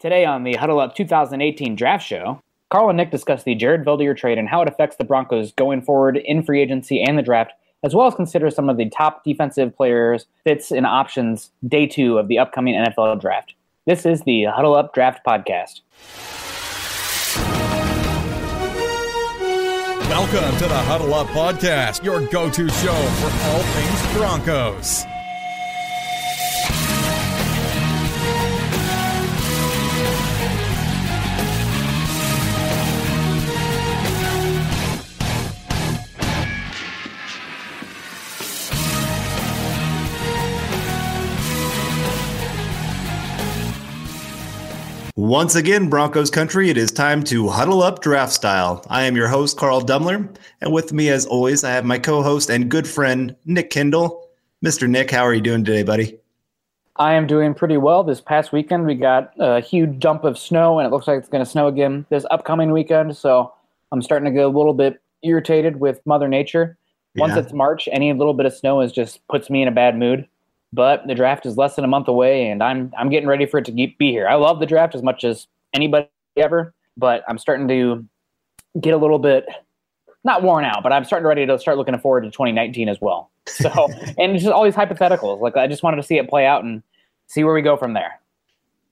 Today on the Huddle Up 2018 Draft Show, Carl and Nick discuss the Jared Veldheer trade and how it affects the Broncos going forward in free agency and the draft, as well as consider some of the top defensive players, fits, and options day two of the upcoming NFL draft. This is the Huddle Up Draft Podcast. Welcome to the Huddle Up Podcast, your go to show for all things Broncos. Once again, Broncos country, it is time to huddle up draft style. I am your host, Carl Dumler, and with me, as always, I have my co host and good friend, Nick Kendall. Mr. Nick, how are you doing today, buddy? I am doing pretty well. This past weekend, we got a huge dump of snow, and it looks like it's going to snow again this upcoming weekend. So I'm starting to get a little bit irritated with Mother Nature. Once Yeah. it's March, any little bit of snow is just puts me in a bad mood. But the draft is less than a month away, and I'm I'm getting ready for it to be here. I love the draft as much as anybody ever, but I'm starting to get a little bit not worn out, but I'm starting to ready to start looking forward to 2019 as well. So, and it's just all these hypotheticals. Like I just wanted to see it play out and see where we go from there.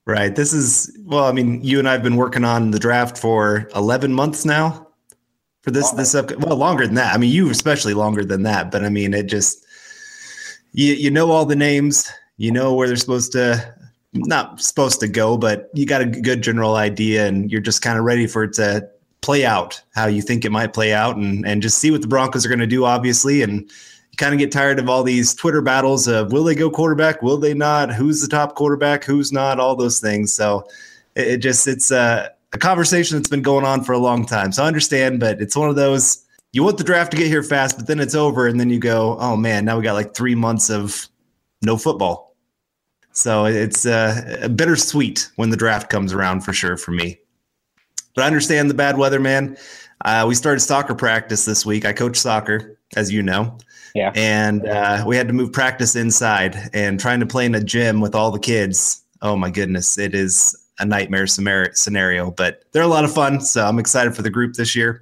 Right. This is, well, I mean, you and I have been working on the draft for 11 months now for this, this up, well, longer than that. I mean, you especially longer than that, but I mean, it just, you, you know, all the names, you know, where they're supposed to, not supposed to go, but you got a good general idea and you're just kind of ready for it to play out how you think it might play out and, and just see what the Broncos are going to do, obviously. And kind of get tired of all these Twitter battles of will they go quarterback? Will they not? Who's the top quarterback? Who's not? All those things. So it, it just, it's a, a conversation that's been going on for a long time. So I understand, but it's one of those, you want the draft to get here fast, but then it's over. And then you go, oh man, now we got like three months of no football. So it's uh, bittersweet when the draft comes around for sure for me. But I understand the bad weather, man. Uh, we started soccer practice this week. I coach soccer, as you know. Yeah. And uh, we had to move practice inside and trying to play in a gym with all the kids. Oh my goodness, it is a nightmare scenario- scenario, but they're a lot of fun. So I'm excited for the group this year.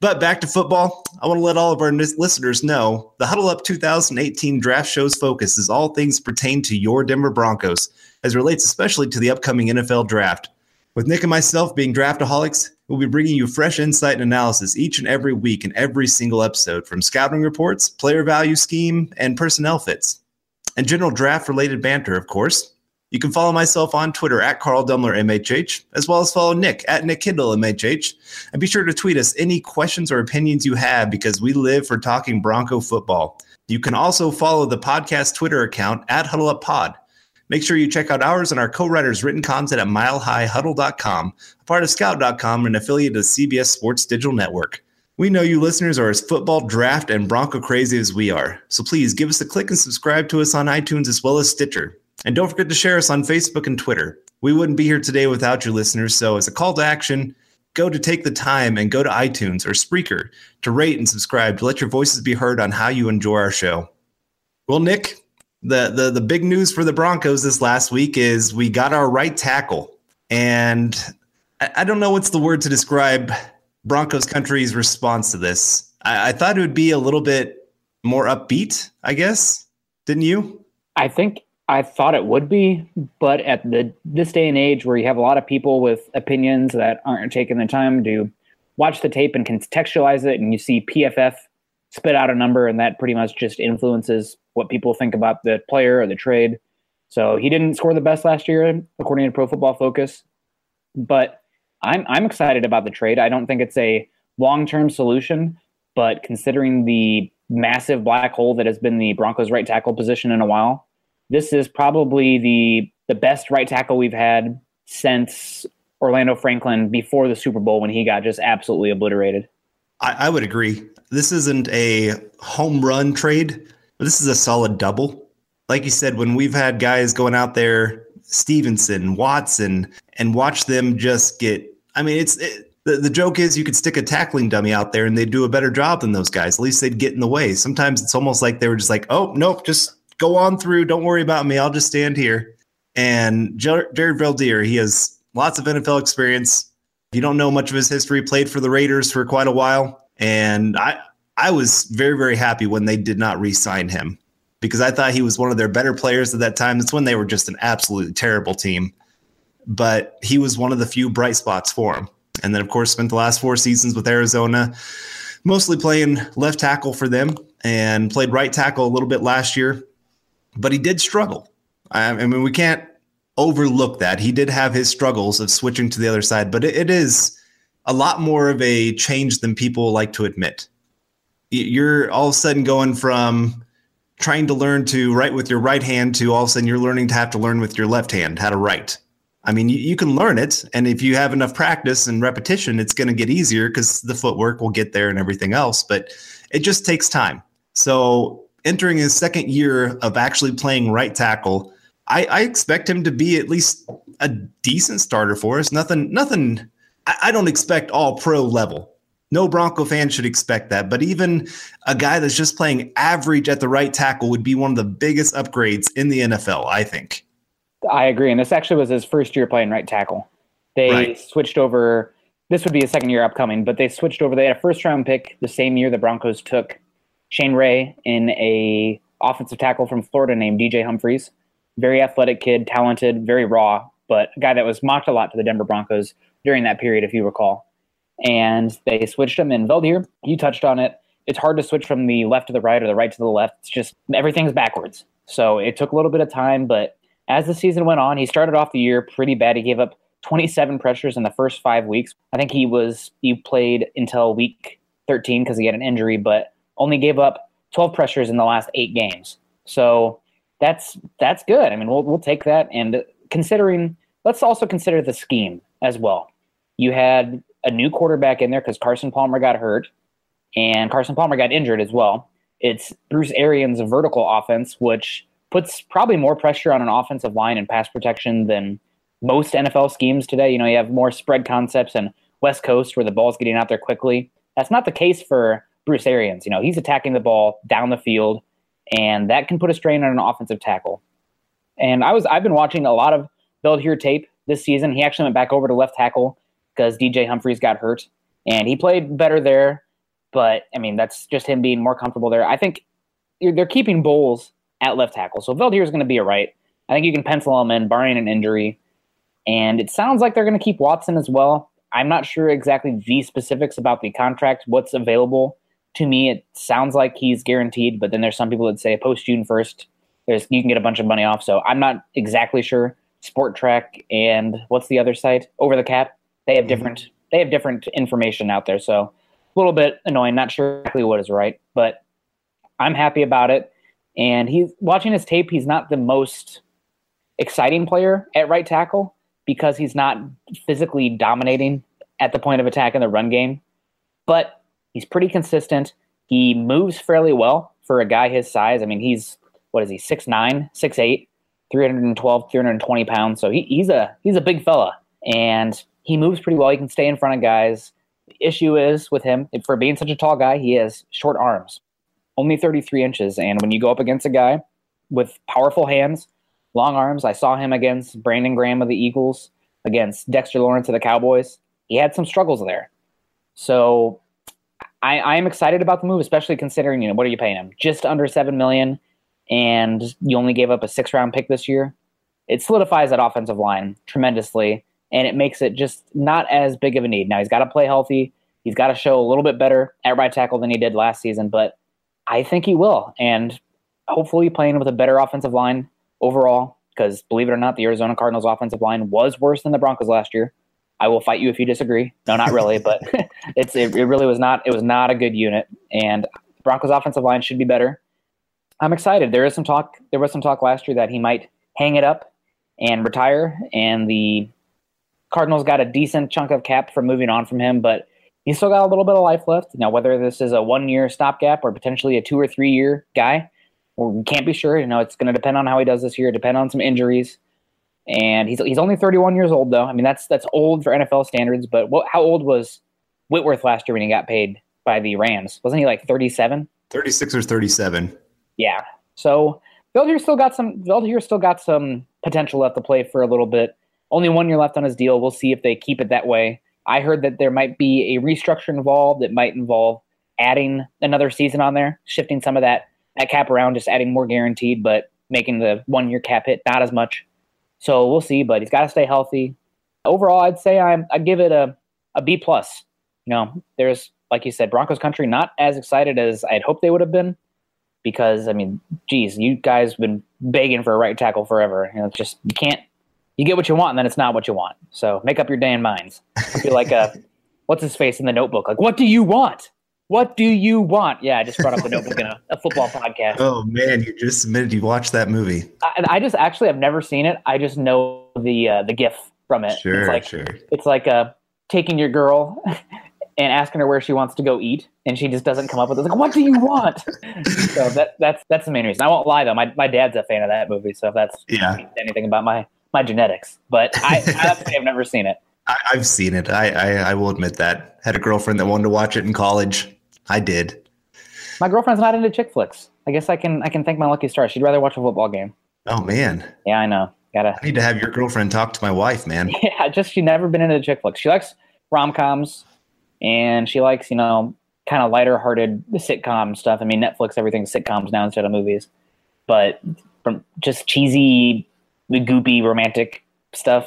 But back to football, I want to let all of our listeners know the Huddle Up 2018 Draft Show's focus is all things pertain to your Denver Broncos, as relates especially to the upcoming NFL Draft. With Nick and myself being draftaholics, we'll be bringing you fresh insight and analysis each and every week in every single episode, from scouting reports, player value scheme, and personnel fits, and general draft related banter, of course. You can follow myself on Twitter at Carl Dumler MHH, as well as follow Nick at Nick Kendall MHH. And be sure to tweet us any questions or opinions you have because we live for talking Bronco football. You can also follow the podcast Twitter account at Huddle Up Pod. Make sure you check out ours and our co-writers' written content at milehighhuddle.com, a part of scout.com and an affiliate of CBS Sports Digital Network. We know you listeners are as football draft and Bronco crazy as we are. So please give us a click and subscribe to us on iTunes as well as Stitcher. And don't forget to share us on Facebook and Twitter. We wouldn't be here today without you listeners. So as a call to action, go to take the time and go to iTunes or Spreaker to rate and subscribe to let your voices be heard on how you enjoy our show. Well, Nick, the the the big news for the Broncos this last week is we got our right tackle, and I, I don't know what's the word to describe Broncos country's response to this. I, I thought it would be a little bit more upbeat. I guess didn't you? I think I thought it would be, but at the this day and age where you have a lot of people with opinions that aren't taking the time to watch the tape and contextualize it, and you see PFF spit out a number, and that pretty much just influences what people think about the player or the trade. So he didn't score the best last year, according to Pro Football Focus. But I'm I'm excited about the trade. I don't think it's a long term solution, but considering the massive black hole that has been the Broncos' right tackle position in a while, this is probably the the best right tackle we've had since Orlando Franklin before the Super Bowl when he got just absolutely obliterated. I, I would agree. This isn't a home run trade, this is a solid double. Like you said, when we've had guys going out there, Stephenson, Watson, and watch them just get. I mean, it's it, the, the joke is you could stick a tackling dummy out there and they'd do a better job than those guys. At least they'd get in the way. Sometimes it's almost like they were just like, oh, nope, just go on through. Don't worry about me. I'll just stand here. And Jared Veldheer, he has lots of NFL experience. If you don't know much of his history, played for the Raiders for quite a while. And I, I was very, very happy when they did not re sign him because I thought he was one of their better players at that time. It's when they were just an absolutely terrible team. But he was one of the few bright spots for him. And then, of course, spent the last four seasons with Arizona, mostly playing left tackle for them and played right tackle a little bit last year but he did struggle. I, I mean, we can't overlook that. He did have his struggles of switching to the other side, but it, it is a lot more of a change than people like to admit. You're all of a sudden going from trying to learn to write with your right hand to all of a sudden you're learning to have to learn with your left hand how to write. I mean, you, you can learn it. And if you have enough practice and repetition, it's going to get easier because the footwork will get there and everything else. But it just takes time. So entering his second year of actually playing right tackle, I, I expect him to be at least a decent starter for us. Nothing, nothing. I, I don't expect all pro level. No Bronco fan should expect that. But even a guy that's just playing average at the right tackle would be one of the biggest upgrades in the NFL, I think. I agree. And this actually was his first year playing right tackle. They right. switched over. This would be a second year upcoming, but they switched over. They had a first round pick the same year the Broncos took Shane Ray in a offensive tackle from Florida named DJ Humphries. Very athletic kid, talented, very raw, but a guy that was mocked a lot to the Denver Broncos during that period, if you recall. And they switched him in Veldheer. You touched on it. It's hard to switch from the left to the right or the right to the left. It's just everything's backwards. So it took a little bit of time, but as the season went on, he started off the year pretty bad. He gave up 27 pressures in the first five weeks. I think he was, he played until week 13 because he had an injury, but only gave up 12 pressures in the last eight games. So that's that's good. I mean, we'll we'll take that. And considering, let's also consider the scheme as well. You had a new quarterback in there because Carson Palmer got hurt, and Carson Palmer got injured as well. It's Bruce Arians' vertical offense, which puts probably more pressure on an offensive line and pass protection than most NFL schemes today. You know, you have more spread concepts and West Coast where the ball's getting out there quickly. That's not the case for Bruce Arians. You know, he's attacking the ball down the field, and that can put a strain on an offensive tackle. And I was I've been watching a lot of Veldheer tape this season. He actually went back over to left tackle because DJ Humphries got hurt, and he played better there. But I mean, that's just him being more comfortable there. I think they're keeping Bolles at left tackle, so Veldheer is going to be a right. I think you can pencil him in, barring an injury. And it sounds like they're going to keep Watson as well. I'm not sure exactly the specifics about the contract, what's available to me, it sounds like he's guaranteed, but then there's some people that say post June 1st, there's you can get a bunch of money off. So I'm not exactly sure. Spotrac and what's the other site? Over the cap. They have mm-hmm. different they have different information out there. So a little bit annoying, not sure exactly what is right, but I'm happy about it. And he's watching his tape, he's not the most exciting player at right tackle because he's not physically dominating at the point of attack in the run game. But He's pretty consistent. He moves fairly well for a guy his size. I mean, he's what is he? 6'9", 6'8", 312, 320 pounds. So he, he's a he's a big fella, and he moves pretty well. He can stay in front of guys. The issue is with him for being such a tall guy, he has short arms, only 33 inches. And when you go up against a guy with powerful hands, long arms, I saw him against Brandon Graham of the Eagles, against Dexter Lawrence of the Cowboys. He had some struggles there. So I, I am excited about the move, especially considering, you know, what are you paying him? Just under seven million. and you only gave up a six round pick this year, it solidifies that offensive line tremendously, and it makes it just not as big of a need. Now he's got to play healthy. He's got to show a little bit better at right tackle than he did last season, but I think he will, and hopefully playing with a better offensive line overall. Because believe it or not, the Arizona Cardinals offensive line was worse than the Broncos last year. I will fight you if you disagree. No, not really, but it's it, it really was not it was not a good unit, and Broncos offensive line should be better. I'm excited. There is some talk. There was some talk last year that he might hang it up and retire, and the Cardinals got a decent chunk of cap for moving on from him, but he's still got a little bit of life left. Now, whether this is a one year stopgap or potentially a two or three year guy, we can't be sure. You know, it's going to depend on how he does this year, depend on some injuries. And he's he's only 31 years old, though. I mean, that's that's old for NFL standards. But what, how old was Whitworth last year when he got paid by the Rams? Wasn't he like 37? 36 or 37. Yeah. So Veldheer still got some. Veldheer still got some potential left to play for a little bit. Only one year left on his deal. We'll see if they keep it that way. I heard that there might be a restructure involved that might involve adding another season on there, shifting some of that that cap around, just adding more guaranteed, but making the one year cap hit not as much. So we'll see, but he's got to stay healthy. Overall, I'd say I'm I'd give it a a B plus. You know, there's like you said, Broncos country not as excited as I'd hoped they would have been because I mean, geez, you guys have been begging for a right tackle forever. You know, it's just you can't you get what you want and then it's not what you want. So make up your damn minds. Feel like uh what's his face in the notebook? Like, what do you want? What do you want? Yeah, I just brought up the notebook in a, a football podcast. Oh man, you just admitted you watched that movie. I, I just actually I've never seen it. I just know the uh, the gif from it. Sure, it's like, sure. It's like uh, taking your girl and asking her where she wants to go eat, and she just doesn't come up with it. It's like, what do you want? so that that's that's the main reason. I won't lie though. My my dad's a fan of that movie, so if that's Yeah. anything about my my genetics, but I, I have to say I've never seen it. I, I've seen it. I, I I will admit that. Had a girlfriend that wanted to watch it in college. I did. My girlfriend's not into chick flicks. I guess I can I can thank my lucky stars. She'd rather watch a football game. Oh man, Yeah, I know. Gotta I need to have your girlfriend talk to my wife, man. yeah, just she never been into the chick flicks. She likes rom coms, and she likes you know kind of lighter hearted sitcom stuff. I mean, Netflix everything's sitcoms now instead of movies, but from just cheesy, goopy romantic stuff,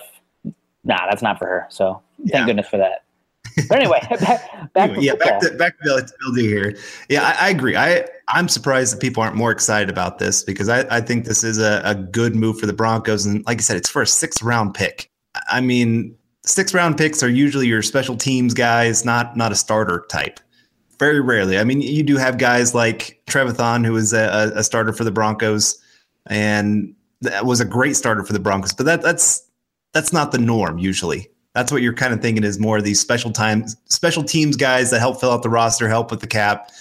nah, that's not for her. So thank Yeah. goodness for that. But anyway, back, back to yeah, football. back to back to D here. Yeah, I, I agree. I I'm surprised that people aren't more excited about this because I, I think this is a, a good move for the Broncos, and like I said, it's for a six round pick. I mean, six round picks are usually your special teams guys, not not a starter type. Very rarely. I mean, you do have guys like Trevathan, who is a, a starter for the Broncos, and that was a great starter for the Broncos. But that that's that's not the norm usually. That's what you're kind of thinking is more of these special times, special teams guys that help fill out the roster, help with the cap.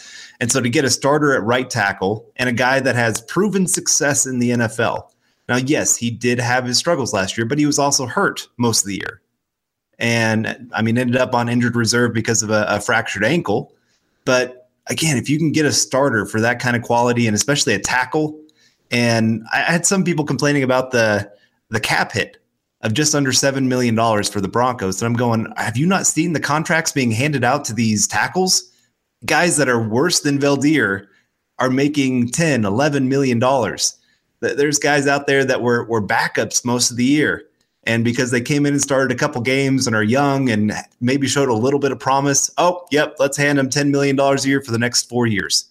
And so to get a starter at right tackle and a guy that has proven success in the NFL. Now, yes, he did have his struggles last year, but he was also hurt most of the year. And I mean, ended up on injured reserve because of a, a fractured ankle. But again, if you can get a starter for that kind of quality and especially a tackle, and I had some people complaining about the the cap hit of just under $7 million for the Broncos. And I'm going, have you not seen the contracts being handed out to these tackles? Guys that are worse than Veldheer are making 10, 11 million dollars. There's guys out there that were, were backups most of the year. And because they came in and started a couple games and are young and maybe showed a little bit of promise, oh, yep, let's hand them $10 million a year for the next four years.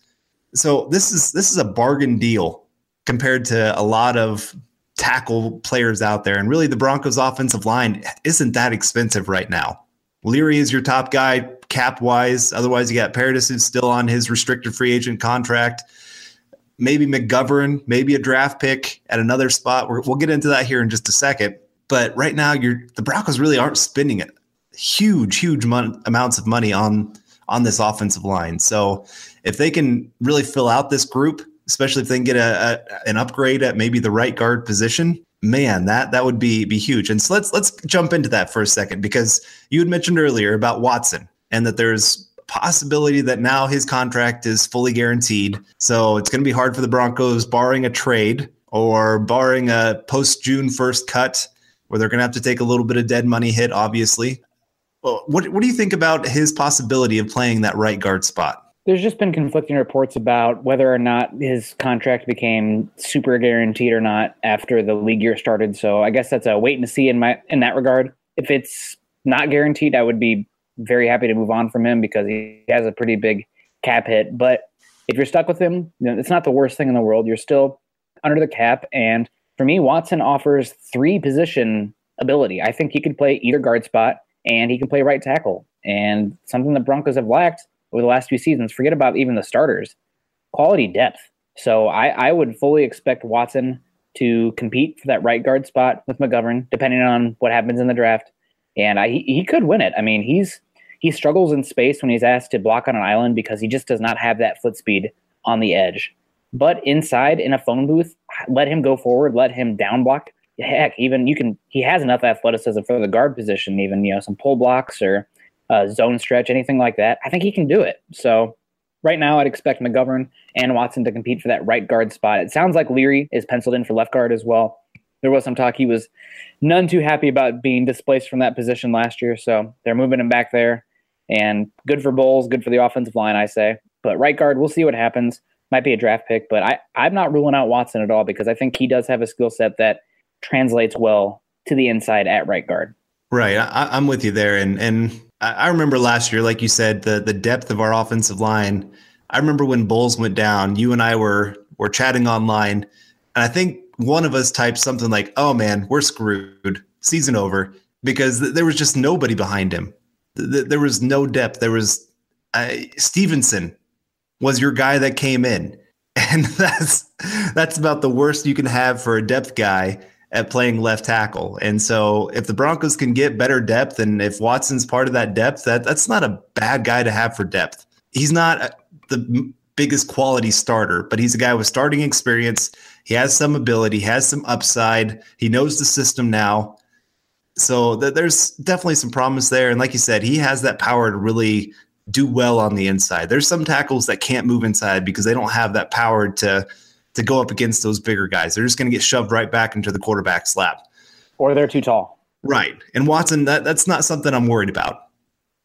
So this is this is a bargain deal compared to a lot of tackle players out there. And really, the Broncos' offensive line isn't that expensive right now. Leary is your top guy cap wise. Otherwise, you got Paradis who's still on his restricted free agent contract. Maybe McGovern, maybe a draft pick at another spot. We're, we'll get into that here in just a second. But right now, you're the Broncos really aren't spending it huge, huge mon- amounts of money on on this offensive line. So if they can really fill out this group, especially if they can get a, a an upgrade at maybe the right guard position, man, that that would be be huge. And so let's let's jump into that for a second because you had mentioned earlier about Watson and that there's possibility that now his contract is fully guaranteed. So it's going to be hard for the Broncos barring a trade or barring a post June 1st cut where they're going to have to take a little bit of dead money hit obviously. What what do you think about his possibility of playing that right guard spot? There's just been conflicting reports about whether or not his contract became super guaranteed or not after the league year started. So I guess that's a wait and see in my in that regard. If it's not guaranteed, I would be very happy to move on from him because he has a pretty big cap hit. But if you're stuck with him, you know, it's not the worst thing in the world. You're still under the cap, and for me, Watson offers three position ability. I think he could play either guard spot and he can play right tackle. And something the Broncos have lacked over the last few seasons, forget about even the starters, quality depth. So I, I would fully expect Watson to compete for that right guard spot with McGovern, depending on what happens in the draft. And I, he, he could win it. I mean, he's he struggles in space when he's asked to block on an island because he just does not have that foot speed on the edge. But inside in a phone booth, let him go forward, let him down block. Heck, even you can. He has enough athleticism for the guard position. Even you know some pull blocks or uh, zone stretch, anything like that. I think he can do it. So right now, I'd expect McGovern and Watson to compete for that right guard spot. It sounds like Leary is penciled in for left guard as well. There was some talk he was none too happy about being displaced from that position last year, so they're moving him back there. And good for Bolles, good for the offensive line, I say. But right guard, we'll see what happens. Might be a draft pick, but I, I'm not ruling out Watson at all because I think he does have a skill set that translates well to the inside at right guard. Right. I, am with you there. And and I remember last year, like you said, the the depth of our offensive line. I remember when Bolles went down, you and I were were chatting online, and I think one of us typed something like, "Oh man, we're screwed. Season over." Because th- there was just nobody behind him. Th- there was no depth. There was uh, Stephenson was your guy that came in, and that's that's about the worst you can have for a depth guy at playing left tackle. And so if the Broncos can get better depth and if Watson's part of that depth, that that's not a bad guy to have for depth. He's not uh, the biggest quality starter, but he's a guy with starting experience. He has some ability, has some upside. He knows the system now. So th- there's definitely some promise there. And like you said, he has that power to really do well on the inside. There's some tackles that can't move inside because they don't have that power to to go up against those bigger guys. They're just going to get shoved right back into the quarterback's lap. Or they're too tall. Right. And Watson, that, that's not something I'm worried about.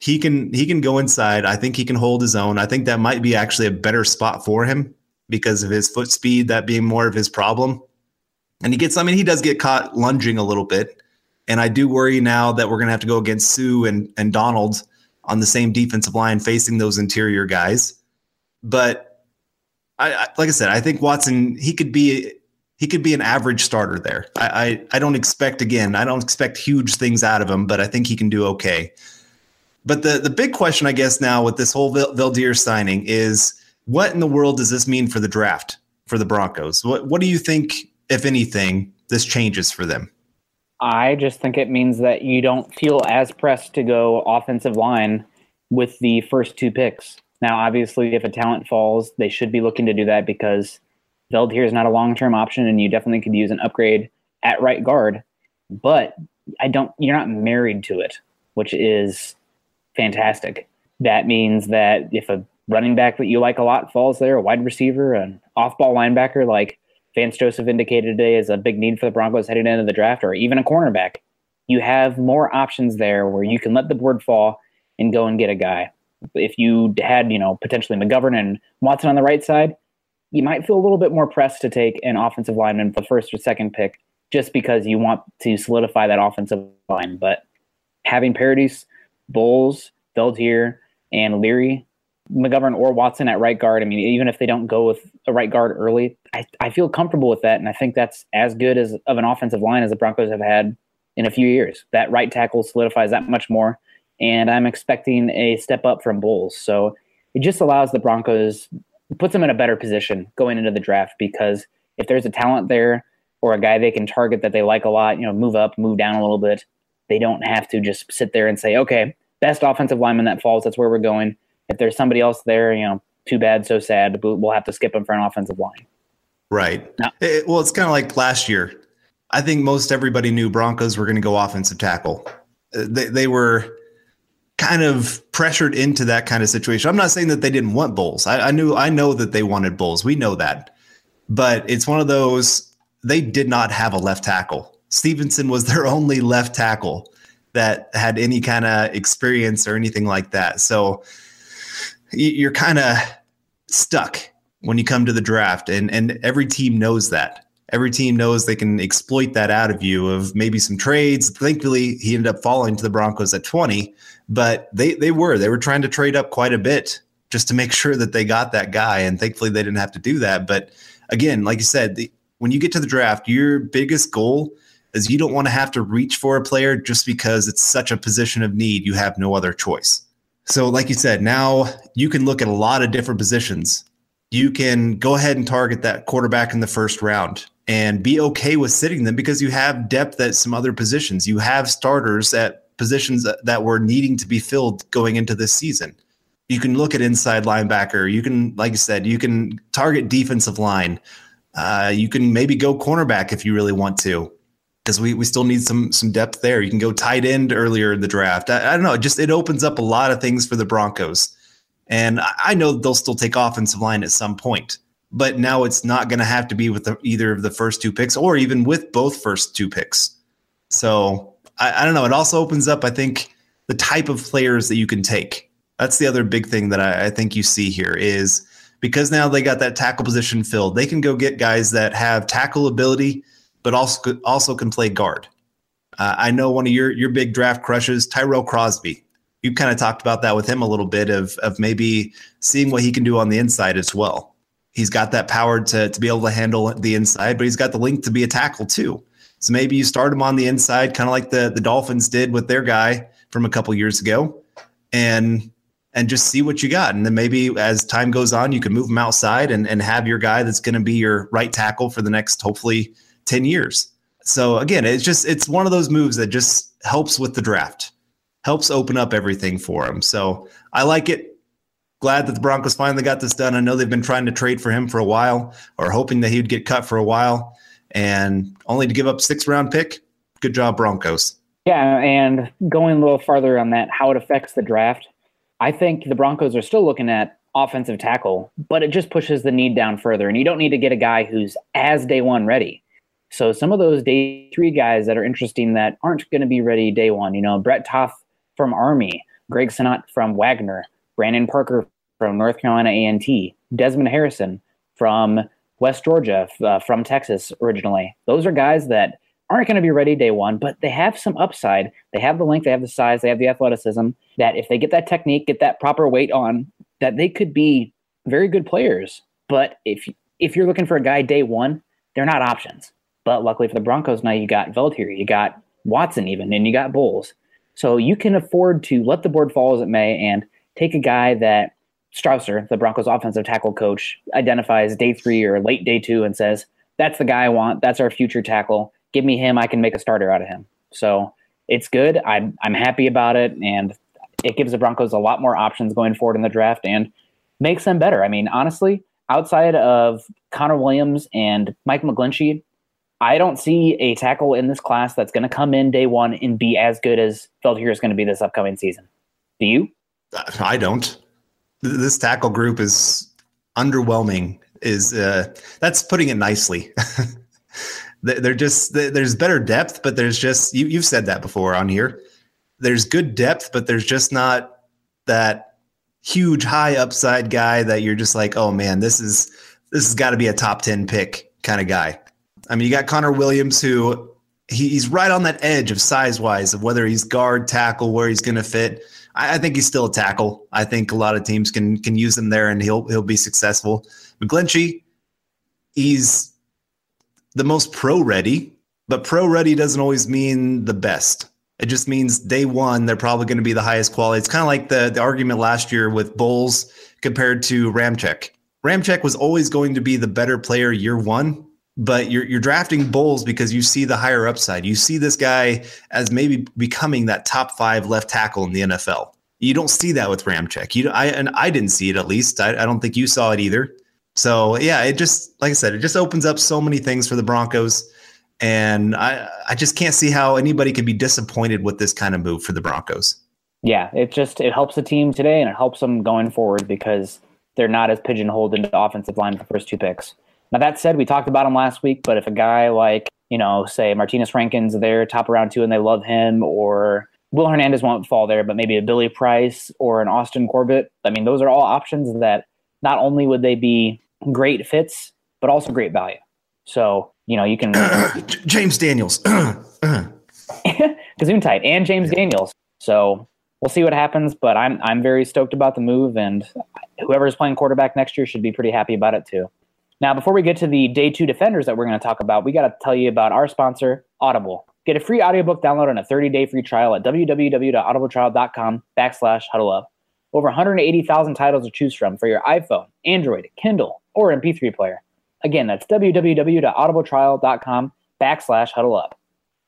He can he can go inside. I think he can hold his own. I think that might be actually a better spot for him because of his foot speed, that being more of his problem. And he gets, I mean, he does get caught lunging a little bit. And I do worry now that we're going to have to go against Suh and, and Donald on the same defensive line facing those interior guys. But I, I, like I said, I think Watson he could be he could be an average starter there. I, I, I don't expect again, I don't expect huge things out of him, but I think he can do okay. But the the big question, I guess, now with this whole Veldheer signing is what in the world does this mean for the draft for the Broncos? What what do you think, if anything, this changes for them? I just think it means that you don't feel as pressed to go offensive line with the first two picks. Now, obviously, if a talent falls, they should be looking to do that because Veldheer here is not a long term option, and you definitely could use an upgrade at right guard. But I don't. You're not married to it, which is fantastic. That means that if a running back that you like a lot falls there, a wide receiver, an off ball linebacker like Vance Joseph indicated today is a big need for the Broncos heading into the draft, or even a cornerback. You have more options there where you can let the board fall and go and get a guy. If you had, you know, potentially McGovern and Watson on the right side, you might feel a little bit more pressed to take an offensive lineman for the first or second pick just because you want to solidify that offensive line. But having Paradis, Bolles, Veldheer, and Leary McGovern or Watson at right guard. I mean, even if they don't go with a right guard early, I, I feel comfortable with that. And I think that's as good as of an offensive line as the Broncos have had in a few years. That right tackle solidifies that much more. And I'm expecting a step up from Bolles. So it just allows the Broncos, puts them in a better position going into the draft because if there's a talent there or a guy they can target that they like a lot, you know, move up, move down a little bit, they don't have to just sit there and say, okay, best offensive lineman that falls, that's where we're going if there's somebody else there, you know, too bad, so sad. But we'll have to skip him for an offensive line. Right. No. It, well, it's kind of like last year. I think most everybody knew Broncos were going to go offensive tackle. Uh, they, they were kind of pressured into that kind of situation. I'm not saying that they didn't want Bolles. I, I knew, I know that they wanted Bolles. We know that, but it's one of those. They did not have a left tackle. Stephenson was their only left tackle that had any kind of experience or anything like that. So you're kind of stuck when you come to the draft, and and every team knows that. Every team knows they can exploit that out of you of maybe some trades. Thankfully, he ended up falling to the Broncos at 20, but they they were they were trying to trade up quite a bit just to make sure that they got that guy, and thankfully they didn't have to do that. But again, like you said, the, when you get to the draft, your biggest goal is you don't want to have to reach for a player just because it's such a position of need. You have no other choice. So, like you said, now you can look at a lot of different positions. You can go ahead and target that quarterback in the first round and be okay with sitting them because you have depth at some other positions. You have starters at positions that were needing to be filled going into this season. You can look at inside linebacker. You can, like I said, you can target defensive line. Uh, you can maybe go cornerback if you really want to because we, we still need some some depth there. You can go tight end earlier in the draft. I, I, don't know. Just it opens up a lot of things for the Broncos, and I, I know they'll still take offensive line at some point. But now it's not going to have to be with the, either of the first two picks, or even with both first two picks. So I, I don't know. It also opens up, I think, the type of players that you can take. That's the other big thing that I, I think you see here is because now they got that tackle position filled. They can go get guys that have tackle ability but also also can play guard. Uh, I know one of your your big draft crushes, Tyrell Crosby. You kind of talked about that with him a little bit of of maybe seeing what he can do on the inside as well. He's got that power to to be able to handle the inside, but he's got the link to be a tackle too. So maybe you start him on the inside, kind of like the the Dolphins did with their guy from a couple years ago, and and just see what you got. And then maybe as time goes on, you can move him outside and, and have your guy that's going to be your right tackle for the next, hopefully, 10 years. So again, it's just it's one of those moves that just helps with the draft, helps open up everything for him. So I like it. Glad that the Broncos finally got this done. I know they've been trying to trade for him for a while or hoping that he'd get cut for a while and only to give up six round pick. Good job, Broncos. Yeah, and going a little farther on that, how it affects the draft. I think the Broncos are still looking at offensive tackle, but it just pushes the need down further. And you don't need to get a guy who's as day one ready. So some of those day three guys that are interesting that aren't going to be ready day one, you know, Brett Toth from Army, Greg Senat from Wagner, Brandon Parker from North Carolina A&T, Desmond Harrison from West Georgia, uh, from Texas originally. Those are guys that aren't going to be ready day one, but they have some upside. They have the length, they have the size, they have the athleticism. That if they get that technique, get that proper weight on, that they could be very good players. But if if you're looking for a guy day one, they're not options. But luckily for the Broncos, now you got Veldheer, you got Watson, even, and you got Bolles. So you can afford to let the board fall as it may and take a guy that Strausser, the Broncos offensive tackle coach, identifies day three or late day two and says, That's the guy I want. That's our future tackle. Give me him. I can make a starter out of him. So it's good. I'm, I'm happy about it. And it gives the Broncos a lot more options going forward in the draft and makes them better. I mean, honestly, outside of Connor Williams and Mike McGlinchey, I don't see a tackle in this class that's going to come in day one and be as good as Veldheer is going to be this upcoming season. Do you? I don't. This tackle group is underwhelming. Is uh, that's putting it nicely. they're just there's better depth, but there's just you, you've said that before on here. There's good depth, but there's just not that huge high upside guy that you're just like, oh man, this is this has got to be a top ten pick kind of guy. I mean, you got Connor Williams, who he, he's right on that edge of size wise of whether he's guard, tackle, where he's going to fit. I, I, think he's still a tackle. I think a lot of teams can can use him there, and he'll he'll be successful. McGlinchey, he's the most pro ready, but pro ready doesn't always mean the best. It just means day one they're probably going to be the highest quality. It's kind of like the the argument last year with Bolles compared to Ramczyk. Ramczyk was always going to be the better player year one but you're you're drafting Bolles because you see the higher upside. You see this guy as maybe becoming that top five left tackle in the NFL. You don't see that with Ramczyk. You I and I didn't see it at least. I, I don't think you saw it either. So yeah, it just like I said, it just opens up so many things for the Broncos. And I I just can't see how anybody could be disappointed with this kind of move for the Broncos. Yeah, it just it helps the team today and it helps them going forward because they're not as pigeonholed into offensive line the first two picks. Now that said, we talked about him last week, but if a guy like, you know, say Martinas Rankins there, top around two and they love him, or Will Hernandez won't fall there, but maybe a Billy Price or an Austin Corbett. I mean, those are all options that not only would they be great fits, but also great value. So, you know, you can James Daniels. Gesundheit and James Daniels. So we'll see what happens, but I'm I'm very stoked about the move, and whoever's playing quarterback next year should be pretty happy about it too. Now, before we get to the day two defenders that we're going to talk about, we got to tell you about our sponsor, Audible. Get a free audiobook download and a 30-day free trial at www.audibletrial.com backslash huddle up. Over 180,000 titles to choose from for your iPhone, Android, Kindle, or MP3 player. Again, that's www.audibletrial.com backslash huddle up.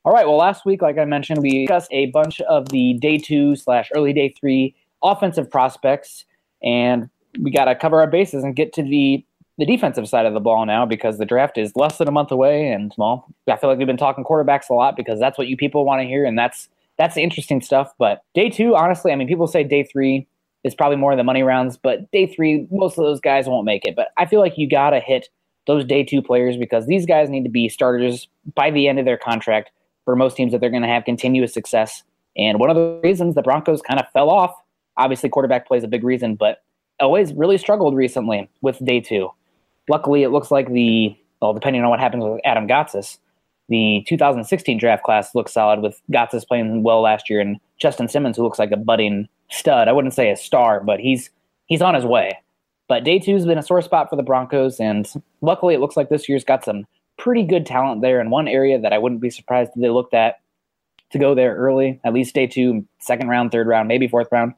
All right. Well, last week, like I mentioned, we discussed a bunch of the day two slash early day three offensive prospects, and we got to cover our bases and get to the the defensive side of the ball now because the draft is less than a month away, and well, I feel like we've been talking quarterbacks a lot because that's what you people want to hear, and that's that's the interesting stuff. But day two, honestly, I mean, people say day three is probably more of the money rounds, but day three, most of those guys won't make it. But I feel like you got to hit those day two players because these guys need to be starters by the end of their contract for most teams that they're going to have continuous success. And one of the reasons the Broncos kind of fell off, obviously quarterback plays a big reason, but always really struggled recently with day two. Luckily, it looks like the well, depending on what happens with Adam Gotsis, the 2016 draft class looks solid with Gotsis playing well last year and Justin Simmons, who looks like a budding stud. I wouldn't say a star, but he's he's on his way. But day two's been a sore spot for the Broncos, and luckily, it looks like this year's got some pretty good talent there in one area that I wouldn't be surprised if they looked at to go there early, at least day two, second round, third round, maybe fourth round,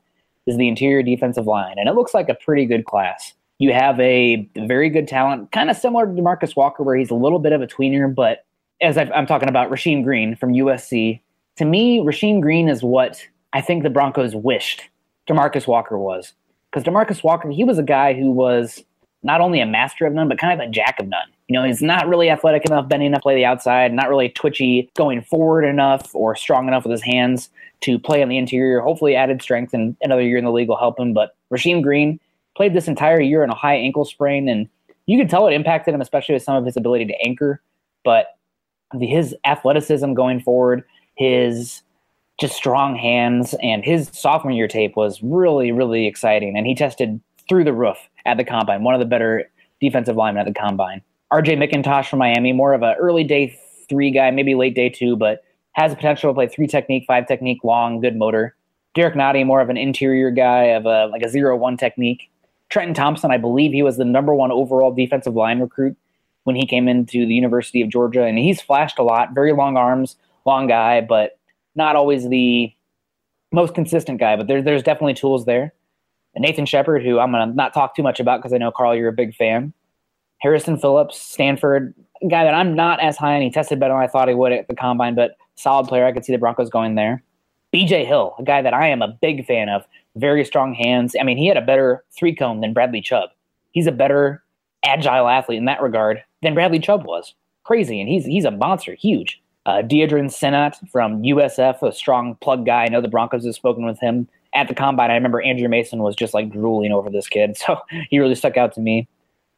is the interior defensive line. And it looks like a pretty good class. You have a very good talent, kind of similar to Demarcus Walker, where he's a little bit of a tweener, but as i am talking about Rasheem Green from USC, to me, Rasheem Green is what I think the Broncos wished Demarcus Walker was. Because Demarcus Walker, he was a guy who was not only a master of none, but kind of a jack of none. You know, he's not really athletic enough, bending enough to play the outside, not really twitchy, going forward enough or strong enough with his hands to play on the interior. Hopefully, added strength and another year in the league will help him. But Rasheem Green played this entire year in a high ankle sprain, and you could tell it impacted him, especially with some of his ability to anchor. But his athleticism going forward, his just strong hands, and his sophomore year tape was really, really exciting. And he tested through the roof at the combine, one of the better defensive linemen at the combine. RJ McIntosh from Miami, more of an early day three guy, maybe late day two, but has the potential to play three technique, five technique, long, good motor. Derrick Nnadi, more of an interior guy of a like a zero one technique. Trenton Thompson, I believe he was the number one overall defensive line recruit when he came into the University of Georgia, and he's flashed a lot. Very long arms, long guy, but not always the most consistent guy. But there, there's definitely tools there. Nathan Shepherd, who I'm to not talk too much about because I know, Carl, you're a big fan. Harrison Phillips, Stanford, guy that I'm not as high on. He tested better than I thought he would at the combine, but solid player. I could see the Broncos going there. BJ Hill, a guy that I am a big fan of, very strong hands. I mean, he had a better three cone than Bradley Chubb. He's a better agile athlete in that regard than Bradley Chubb was. Crazy, and he's he's a monster, huge. Uh, Deadrin Senat from USF, a strong plug guy. I know the Broncos have spoken with him at the combine, I remember Andrew Mason was just like drooling over this kid. So he really stuck out to me.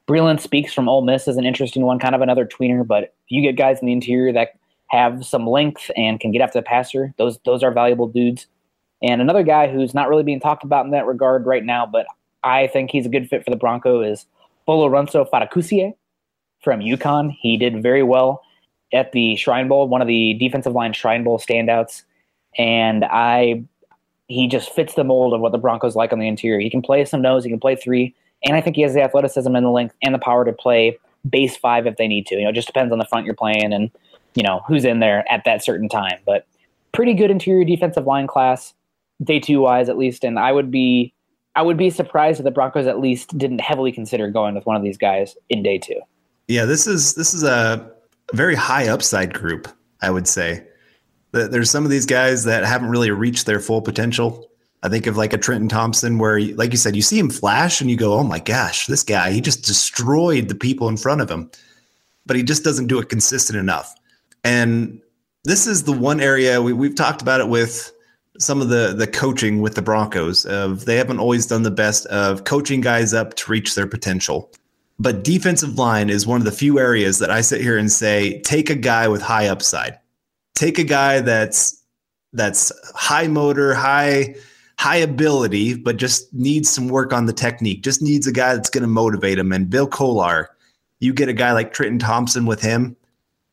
Breeland Speaks from Ole Miss is an interesting one, kind of another tweener, but you get guys in the interior that have some length and can get after the passer, those those are valuable dudes. And another guy who's not really being talked about in that regard right now, but I think he's a good fit for the Bronco is Folorunso Fatukasi from UConn. He did very well at the Shrine Bowl, one of the defensive line Shrine Bowl standouts. And I he just fits the mold of what the Broncos like on the interior. He can play some nose, he can play three, and I think he has the athleticism and the length and the power to play base five if they need to. You know, it just depends on the front you're playing and you know who's in there at that certain time. But pretty good interior defensive line class, day two wise at least. And I would be I would be surprised if the Broncos at least didn't heavily consider going with one of these guys in day two. Yeah, this is this is a very high upside group, I would say there's some of these guys that haven't really reached their full potential. I think of like a Trenton Thompson, where, like you said, you see him flash and you go, oh my gosh, this guy, he just destroyed the people in front of him, but he just doesn't do it consistent enough. And this is the one area we, we've talked about it with some of the the coaching with the Broncos of they haven't always done the best of coaching guys up to reach their potential. But defensive line is one of the few areas that I sit here and say take a guy with high upside take a guy that's that's high motor, high high ability, but just needs some work on the technique. Just needs a guy that's going to motivate him. And Bill Kollar, you get a guy like Trenton Thompson with him.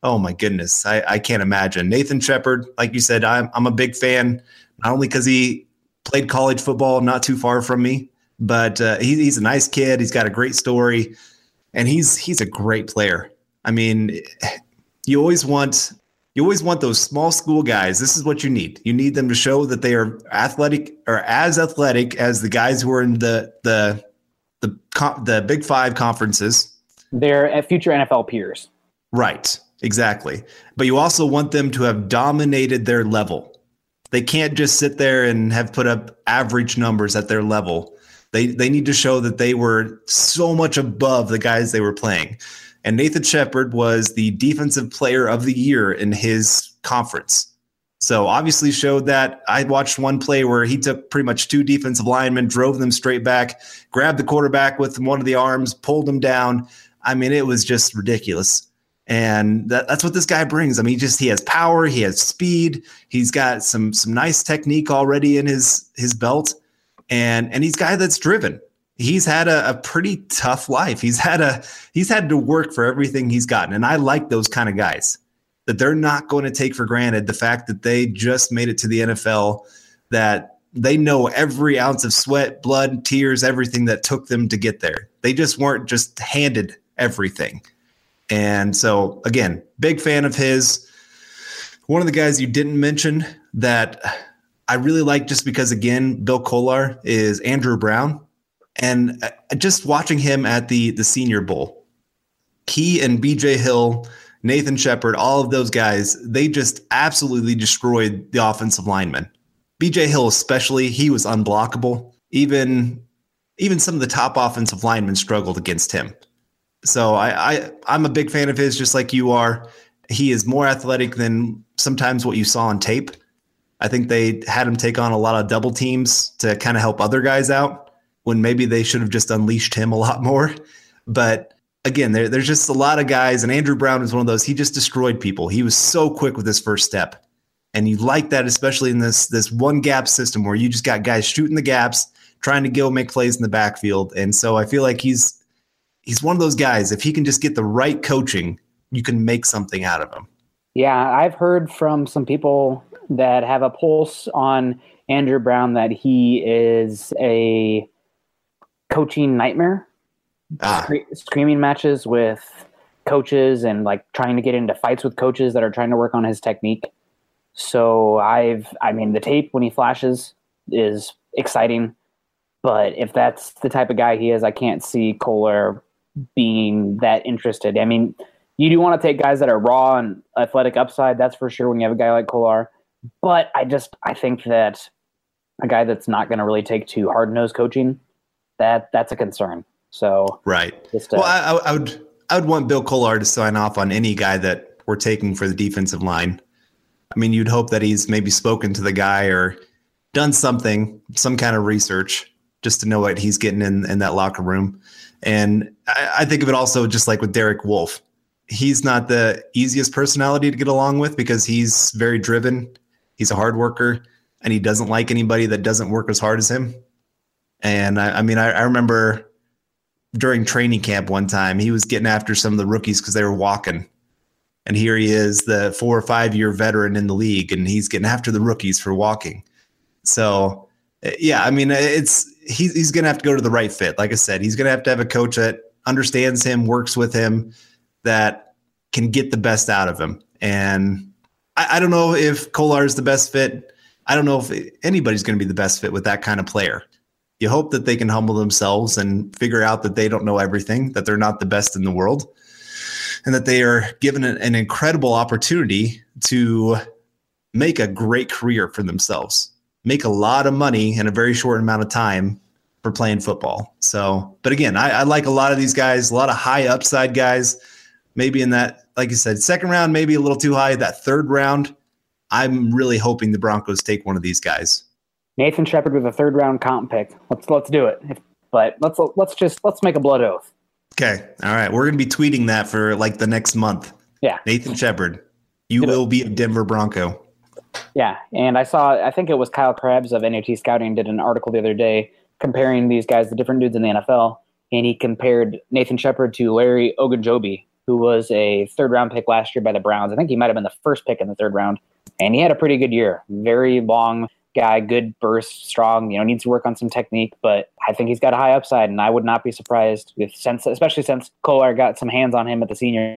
Oh my goodness, I, I can't imagine. Nathan Shepherd, like you said, I'm I'm a big fan, not only because he played college football not too far from me, but uh, he, he's a nice kid. He's got a great story, and he's he's a great player. I mean, you always want you always want those small school guys. This is what you need. You need them to show that they are athletic or as athletic as the guys who are in the the the the Big Five conferences. They're future NFL peers. Right. Exactly. But you also want them to have dominated their level. They can't just sit there and have put up average numbers at their level. They they need to show that they were so much above the guys they were playing. And Nathan Shepherd was the defensive player of the year in his conference. So obviously showed that. I watched one play where he took pretty much two defensive linemen, drove them straight back, grabbed the quarterback with one of the arms, pulled him down. I mean, it was just ridiculous and that, that's what this guy brings. I mean, he just he has power, he has speed, he's got some some nice technique already in his his belt, and and he's guy that's driven. He's had a, a pretty tough life. He's had a he's had to work for everything he's gotten, and I like those kind of guys that they're not going to take for granted the fact that they just made it to the NFL, that they know every ounce of sweat, blood, tears, everything that took them to get there. They just weren't just handed everything and so, again, big fan of his. One of the guys you didn't mention that I really like just because, again, Bill Kollar is Andrew Brown. And uh, just watching him at the, the Senior Bowl, he and BJ Hill, Nathan Shepherd, all of those guys, they just absolutely destroyed the offensive linemen. BJ Hill, especially, he was unblockable. Even even some of the top offensive linemen struggled against him. So I, I I'm a big fan of his, just like you are. He is more athletic than sometimes what you saw on tape. I think they had him take on a lot of double teams to kind of help other guys out when maybe they should have just unleashed him a lot more. But again, there, there's just a lot of guys, and Andrew Brown is one of those. He just destroyed people. He was so quick with his first step, and you like that, especially in this this one gap system where you just got guys shooting the gaps, trying to go make plays in the backfield. And so I feel like he's he's one of those guys. If he can just get the right coaching, you can make something out of him. Yeah, I've heard from some people that have a pulse on Andrew Brown that he is a coaching nightmare. Ah. screaming matches with coaches and like trying to get into fights with coaches that are trying to work on his technique. So I've, I mean, the tape when he flashes is exciting, but if that's the type of guy he is, I can't see Kollar being that interested. I mean, you do want to take guys that are raw and athletic upside, that's for sure when you have a guy like Kollar. But I just I think that a guy that's not going to really take to hard nosed coaching, that that's a concern. So right. Just, uh, well, I, I, would I would want Bill Kollar to sign off on any guy that we're taking for the defensive line. I mean, you'd hope that he's maybe spoken to the guy or done something, some kind of research, just to know what he's getting in in that locker room. And I, I think of it also just like with Derek Wolfe. He's not the easiest personality to get along with because he's very driven. He's a hard worker and he doesn't like anybody that doesn't work as hard as him. And I, I mean, I, I remember during training camp one time, he was getting after some of the rookies because they were walking. And here he is, the four or five year veteran in the league, and he's getting after the rookies for walking. So, eh, yeah, I mean, it's he's, he's going to have to go to the right fit. Like I said, he's going to have to have a coach that understands him, works with him, that can get the best out of him. And I, I don't know if Kollar is the best fit. I don't know if anybody's going to be the best fit with that kind of player. You hope that they can humble themselves and figure out that they don't know everything, that they're not the best in the world, and that they are given an, an incredible opportunity to make a great career for themselves make a lot of money in a very short amount of time for playing football. So, but again, I, I, like a lot of these guys, a lot of high upside guys. Maybe in that, like you said, second round, maybe a little too high. That third round, I'm really hoping the Broncos take one of these guys. Nathan Shepherd with a third round comp pick. Let's let's do it. If, but let's let's just let's make a blood oath. Okay. All right. We're gonna be tweeting that for like the next month. Yeah. Nathan Shepherd, you will be a Denver Bronco. Yeah, and I saw, I think it was Kyle Crabbs of NDT Scouting did an article the other day comparing these guys, the different dudes in the NFL, and he compared Nathan Shepherd to Larry Ogunjobi, who was a third round pick last year by the Browns. I think he might have been the first pick in the third round, and he had a pretty good year. Very long guy, good burst, strong. You know, needs to work on some technique, but I think he's got a high upside, and I would not be surprised if since, especially since Kollar got some hands on him at the senior.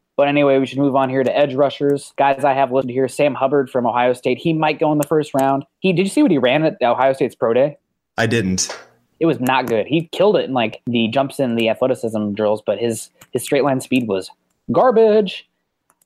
But anyway, we should move on here to edge rushers. Guys I have listed here, Sam Hubbard from Ohio State. He might go in the first round. He did you see what he ran at Ohio State's pro day? I didn't. It was not good. He killed it in like the jumps and the athleticism drills, but his his straight line speed was garbage.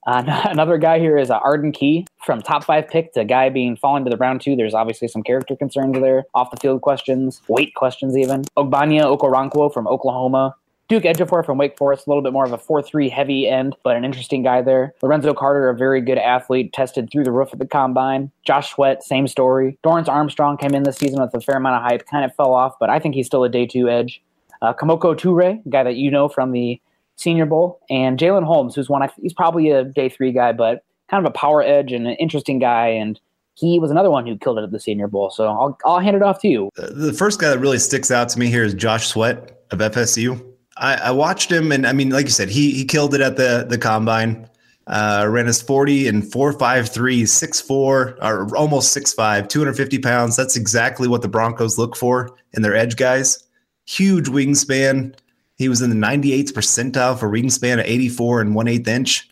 Uh, another guy here is uh, Arden Key from top five pick to guy being fallen to the round two. There's obviously some character concerns there, off the field questions, weight questions even. Ogbonnia Okoronkwo from Oklahoma. Duke Ejiofor from Wake Forest, a little bit more of a 4 3 heavy end, but an interesting guy there. Lorenzo Carter, a very good athlete, tested through the roof at the combine. Josh Sweat, same story. Dorance Armstrong came in this season with a fair amount of hype, kind of fell off, but I think he's still a day two edge. Uh, Kemoko Turay, guy that you know from the Senior Bowl, and Jalyn Holmes, who's one, he's probably a day three guy, but kind of a power edge and an interesting guy. And he was another one who killed it at the Senior Bowl. So I'll, I'll hand it off to you. The first guy that really sticks out to me here is Josh Sweat of FSU. I, I watched him, and I mean, like you said, he he killed it at the the combine. Uh, ran his 40 and 453, 6'4, or almost 6'5, 250 pounds. That's exactly what the Broncos look for in their edge guys. Huge wingspan. He was in the 98th percentile for wingspan at 84 and 1 8 inch.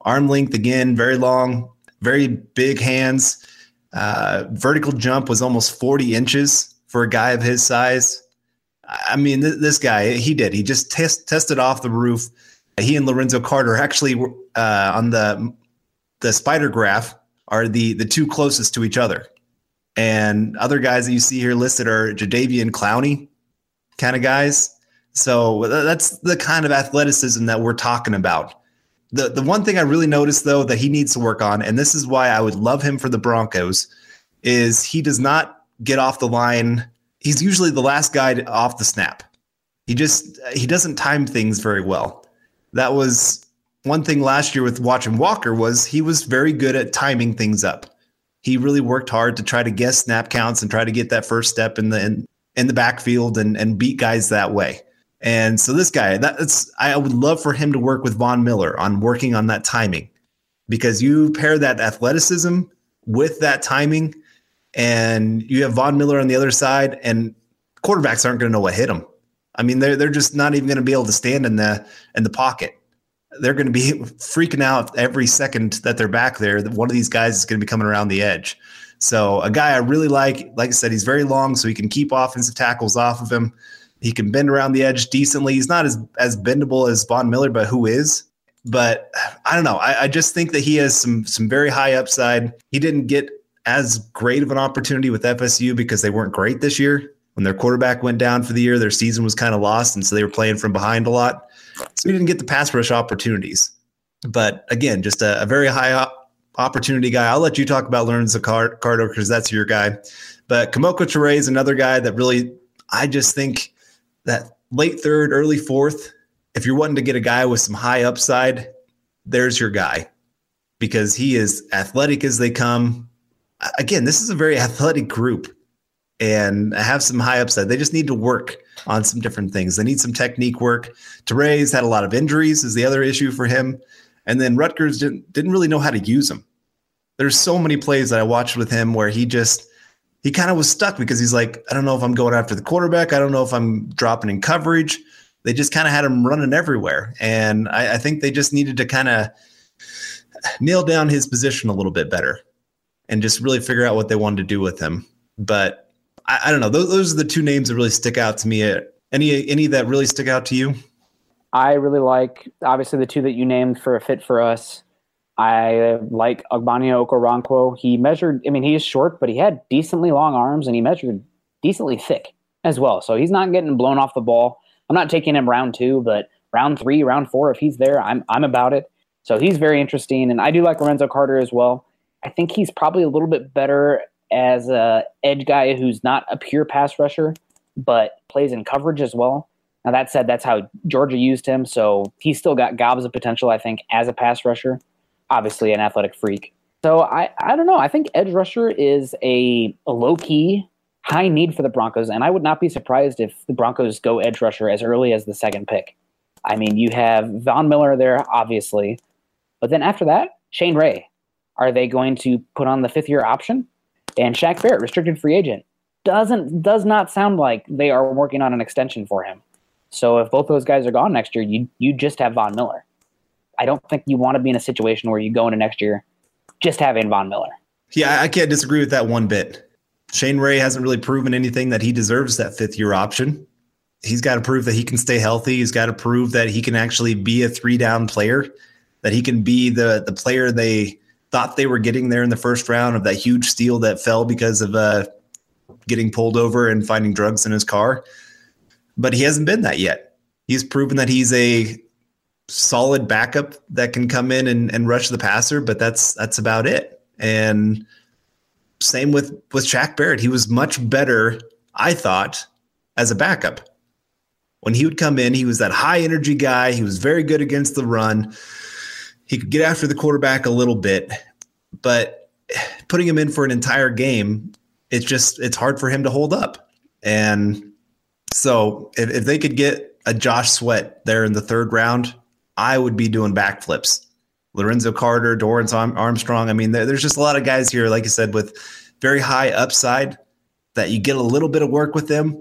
Arm length, again, very long, very big hands. Uh, vertical jump was almost 40 inches for a guy of his size. I mean, th- this guy, he did. He just test, tested off the roof. He and Lorenzo Carter actually uh, on the the spider graph are the the two closest to each other. And other guys that you see here listed are Jadeveon Clowney kind of guys. So that's the kind of athleticism that we're talking about. The the one thing I really noticed though that he needs to work on, and this is why I would love him for the Broncos, is he does not get off the line he's usually the last guy off the snap. He just he doesn't time things very well. That was one thing last year with watching Walker was he was very good at timing things up. He really worked hard to try to guess snap counts and try to get that first step in the in, in the backfield and and beat guys that way. And so this guy, that's I would love for him to work with Von Miller on working on that timing because you pair that athleticism with that timing and you have Von Miller on the other side, and quarterbacks aren't going to know what hit them. I mean, they're they're just not even going to be able to stand in the in the pocket. They're going to be freaking out every second that they're back there. That one of these guys is going to be coming around the edge. So a guy I really like, like I said, he's very long, so he can keep offensive tackles off of him. He can bend around the edge decently. He's not as as bendable as Von Miller, but who is? But I don't know. I, I just think that he has some some very high upside. He didn't get as great of an opportunity with FSU because they weren't great this year. When their quarterback went down for the year, their season was kind of lost, and so they were playing from behind a lot. So we didn't get the pass rush opportunities. But again, just a, a very high op- opportunity guy. I'll let you talk about Lorenzo Carter because that's your guy. But Kemoko Turay is another guy that really, I just think that late third, early fourth, if you're wanting to get a guy with some high upside, there's your guy because he is athletic as they come again, this is a very athletic group and have some high upside. They just need to work on some different things. They need some technique work. Turay's had a lot of injuries is the other issue for him. And then Rutgers didn't, didn't really know how to use him. There's so many plays that I watched with him where he just he kind of was stuck because he's like, I don't know if I'm going after the quarterback. I don't know if I'm dropping in coverage. They just kind of had him running everywhere. And I, I think they just needed to kind of nail down his position a little bit better and just really figure out what they wanted to do with him. But I, I don't know. Those, those, are the two names that really stick out to me. Uh, any any that really stick out to you? I really like obviously the two that you named for a fit for us. I like Ogbonnia Okoronkwo. He measured, I mean, he is short, but he had decently long arms and he measured decently thick as well. So he's not getting blown off the ball. I'm not taking him round two, but round three, round four, if he's there, I'm, I'm about it. So he's very interesting. And I do like Lorenzo Carter as well. I think he's probably a little bit better as a edge guy who's not a pure pass rusher, but plays in coverage as well. Now that said, that's how Georgia used him, so he's still got gobs of potential, I think, as a pass rusher. Obviously, an athletic freak. So I, I don't know. I think edge rusher is a, a low key, high need for the Broncos, and I would not be surprised if the Broncos go edge rusher as early as the second pick. I mean, you have Von Miller there, obviously, but then after that, Shane Ray. Are they going to put on the fifth year option? And Shaq Barrett, restricted free agent, doesn't does not sound like they are working on an extension for him. So if both those guys are gone next year, you you just have Von Miller. I don't think you want to be in a situation where you go into next year just having Von Miller. Yeah, I can't disagree with that one bit. Shane Ray hasn't really proven anything that he deserves that fifth year option. He's got to prove that he can stay healthy. He's got to prove that he can actually be a three down player, that he can be the the player they thought they were getting there in the first round of that huge steal that fell because of uh, getting pulled over and finding drugs in his car. But he hasn't been that yet. He's proven that he's a solid backup that can come in and, and rush the passer, but that's that's about it. And same with with Shaq Barrett. He was much better, I thought, as a backup. When he would come in, he was that high energy guy. He was very good against the run. He could get after the quarterback a little bit, but putting him in for an entire game, it's just it's hard for him to hold up. And so if, if they could get a Josh Sweat there in the third round, I would be doing backflips. Lorenzo Carter, Dorance Armstrong. I mean, there's just a lot of guys here, like I said, with very high upside that you get a little bit of work with them.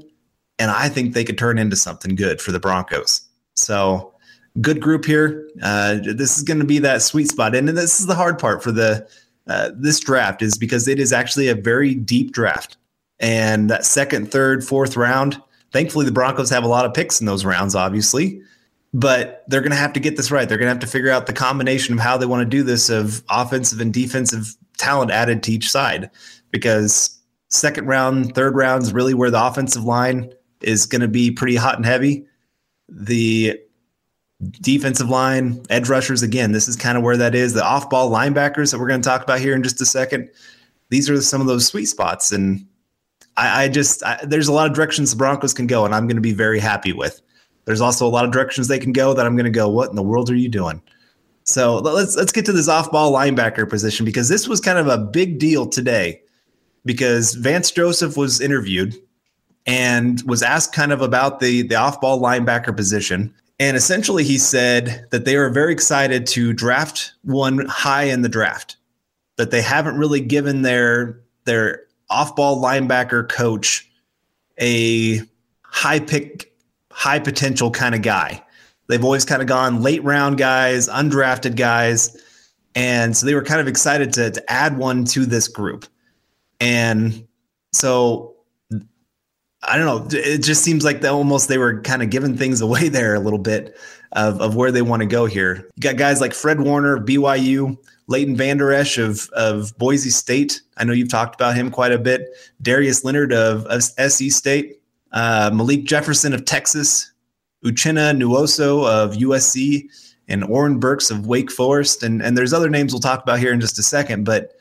And I think they could turn into something good for the Broncos. So good group here. Uh, this is going to be that sweet spot, and this is the hard part for the uh, this draft is because it is actually a very deep draft, and that second, third, fourth round. Thankfully, the Broncos have a lot of picks in those rounds, obviously, but they're going to have to get this right. They're going to have to figure out the combination of how they want to do this of offensive and defensive talent added to each side, because second round, third round is really where the offensive line is going to be pretty hot and heavy. The defensive line, edge rushers. Again, this is kind of where that is. The off ball linebackers that we're going to talk about here in just a second. These are some of those sweet spots. And I, I just, I, there's a lot of directions the Broncos can go, and I'm going to be very happy with. There's also a lot of directions they can go that I'm going to go, what in the world are you doing? So let's let's get to this off-ball linebacker position because this was kind of a big deal today because Vance Joseph was interviewed and was asked kind of about the the off-ball linebacker position and essentially, he said that they are very excited to draft one high in the draft, that they haven't really given their their off ball linebacker coach a high pick, high potential kind of guy. They've always kind of gone late round guys, undrafted guys. And so they were kind of excited to, to add one to this group. And so I don't know. It just seems like they almost they were kind of giving things away there a little bit of, of where they want to go here. You got guys like Fred Warner of BYU, Leighton Vander Esch of of Boise State. I know you've talked about him quite a bit. Darius Leonard of, of SC State, uh, Malik Jefferson of Texas, Uchenna Nwosu of USC, and Oren Burks of Wake Forest. And and there's other names we'll talk about here in just a second. But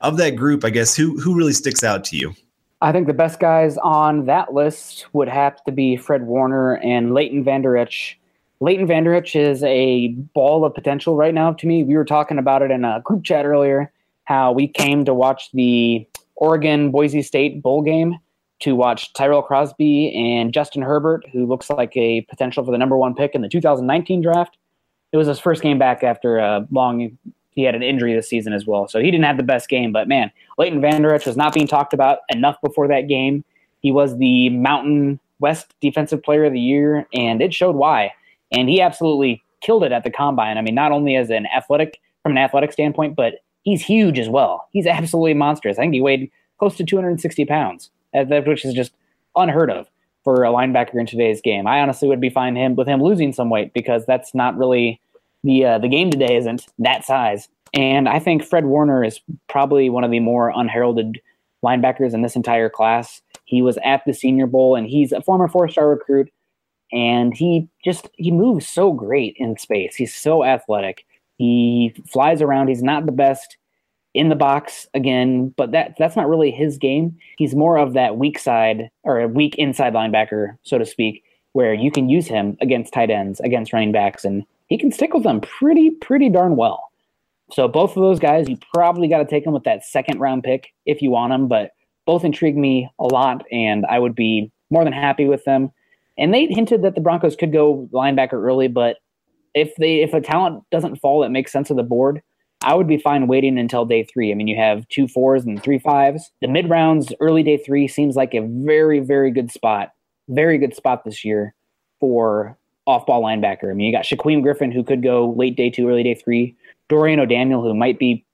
of that group, I guess who who really sticks out to you? I think the best guys on that list would have to be Fred Warner and Leighton Vander Esch. Leighton Vander Esch is a ball of potential right now to me. We were talking about it in a group chat earlier, how we came to watch the Oregon Boise State bowl game to watch Tyrell Crosby and Justin Herbert, who looks like a potential for the number one pick in the 2019 draft. It was his first game back after a long he had an injury this season as well. So he didn't have the best game, but man, Leighton Vander Esch was not being talked about enough before that game. He was the Mountain West Defensive Player of the Year, and it showed why. And he absolutely killed it at the combine. I mean, not only as an athletic, from an athletic standpoint, but he's huge as well. He's absolutely monstrous. I think he weighed close to 260 pounds, which is just unheard of for a linebacker in today's game. I honestly would be fine him with him losing some weight because that's not really the uh, the game today isn't that size. And I think Fred Warner is probably one of the more unheralded linebackers in this entire class. He was at the Senior Bowl and he's a former four star recruit. And he just he moves so great in space. He's so athletic. He flies around. He's not the best in the box again, but that that's not really his game. He's more of that weak side or a weak inside linebacker, so to speak, where you can use him against tight ends, against running backs, and he can stick with them pretty pretty darn well. So both of those guys, you probably got to take them with that second round pick if you want them, but both intrigue me a lot, and I would be more than happy with them. And they hinted that the Broncos could go linebacker early, but if they if a talent doesn't fall that makes sense of the board, I would be fine waiting until day three. I mean, you have two fours and three fives. The mid rounds, early day three seems like a very, very good spot. Very good spot this year for off ball linebacker. I mean, you got Shaquem Griffin, who could go late day two, early day three. Dorian O'Daniel, who might be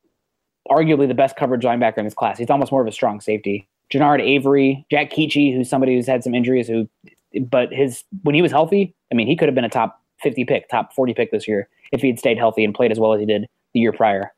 arguably the best coverage linebacker in this class. He's almost more of a strong safety. Genard Avery, Jack Cichy, who's somebody who's had some injuries, who, but his when he was healthy, I mean, he could have been a top 50 pick, top 40 pick this year if he had stayed healthy and played as well as he did the year prior.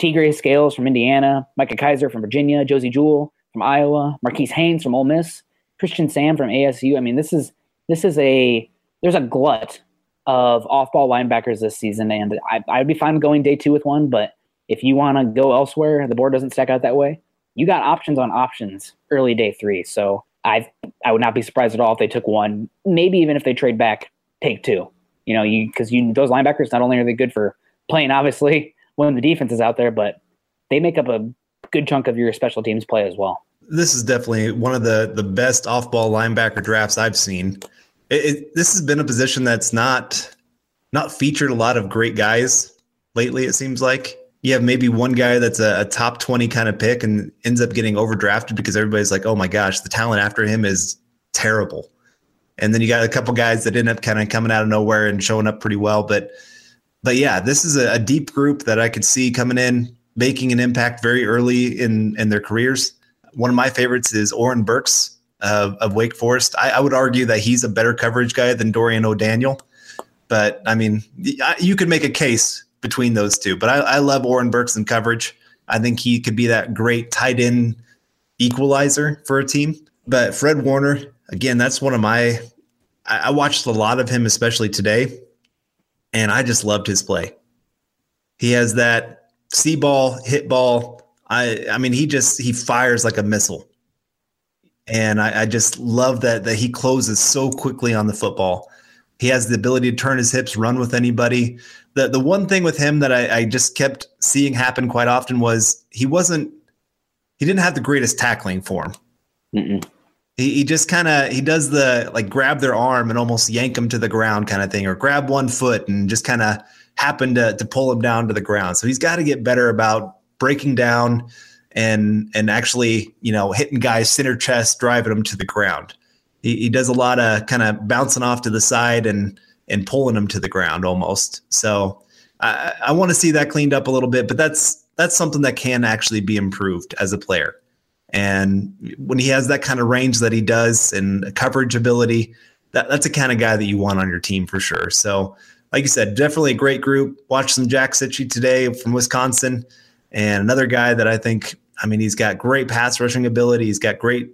Tegray Scales from Indiana, Micah Kiser from Virginia, Josey Jewell from Iowa, Marquis Haynes from Ole Miss, Christian Sam from ASU. I mean, this is this is a there's a glut of off-ball linebackers this season, and I, I'd be fine going day two with one. But if you want to go elsewhere, the board doesn't stack out that way. You got options on options early day three, so I I would not be surprised at all if they took one. Maybe even if they trade back, take two. You know, you because you those linebackers not only are they good for playing, obviously when the defense is out there, but they make up a good chunk of your special teams play as well. This is definitely one of the the best off ball linebacker drafts I've seen. It, it, this has been a position that's not not featured a lot of great guys lately. It seems like you have maybe one guy that's a, a top twenty kind of pick and ends up getting overdrafted because everybody's like, "Oh my gosh, the talent after him is terrible." And then you got a couple guys that end up kind of coming out of nowhere and showing up pretty well, but but yeah, this is a, a, deep group that I could see coming in, making an impact very early in in their careers. One of my favorites is Oren Burks of, of Wake Forest. I, I, would argue that he's a better coverage guy than Dorian O'Daniel, but I mean, you could make a case between those two. But I, I love Oren Burks in coverage. I think he could be that great tight end equalizer for a team. But Fred Warner, again, that's one of my. I watched a lot of him, especially today and I just loved his play. He has that see ball, hit ball. I I mean, he just he fires like a missile, and I, I just love that that he closes so quickly on the football. He has the ability to turn his hips, run with anybody. The the one thing with him that I, I just kept seeing happen quite often was he wasn't he didn't have the greatest tackling form. Mm-mm. He, he just kind of he does the like grab their arm and almost yank them to the ground kind of thing, or grab one foot and just kind of happen to to pull him down to the ground. So he's got to get better about breaking down and and actually you know hitting guys center chest, driving them to the ground. He, he does a lot of kind of bouncing off to the side and and pulling them to the ground almost. So I, I want to see that cleaned up a little bit, but that's that's something that can actually be improved as a player. And when he has that kind of range that he does and coverage ability, that, that's the kind of guy that you want on your team for sure. So, like you said, definitely a great group. Watch some Jack Cichy today from Wisconsin, and another guy that I think, I mean, he's got great pass rushing ability. He's got great.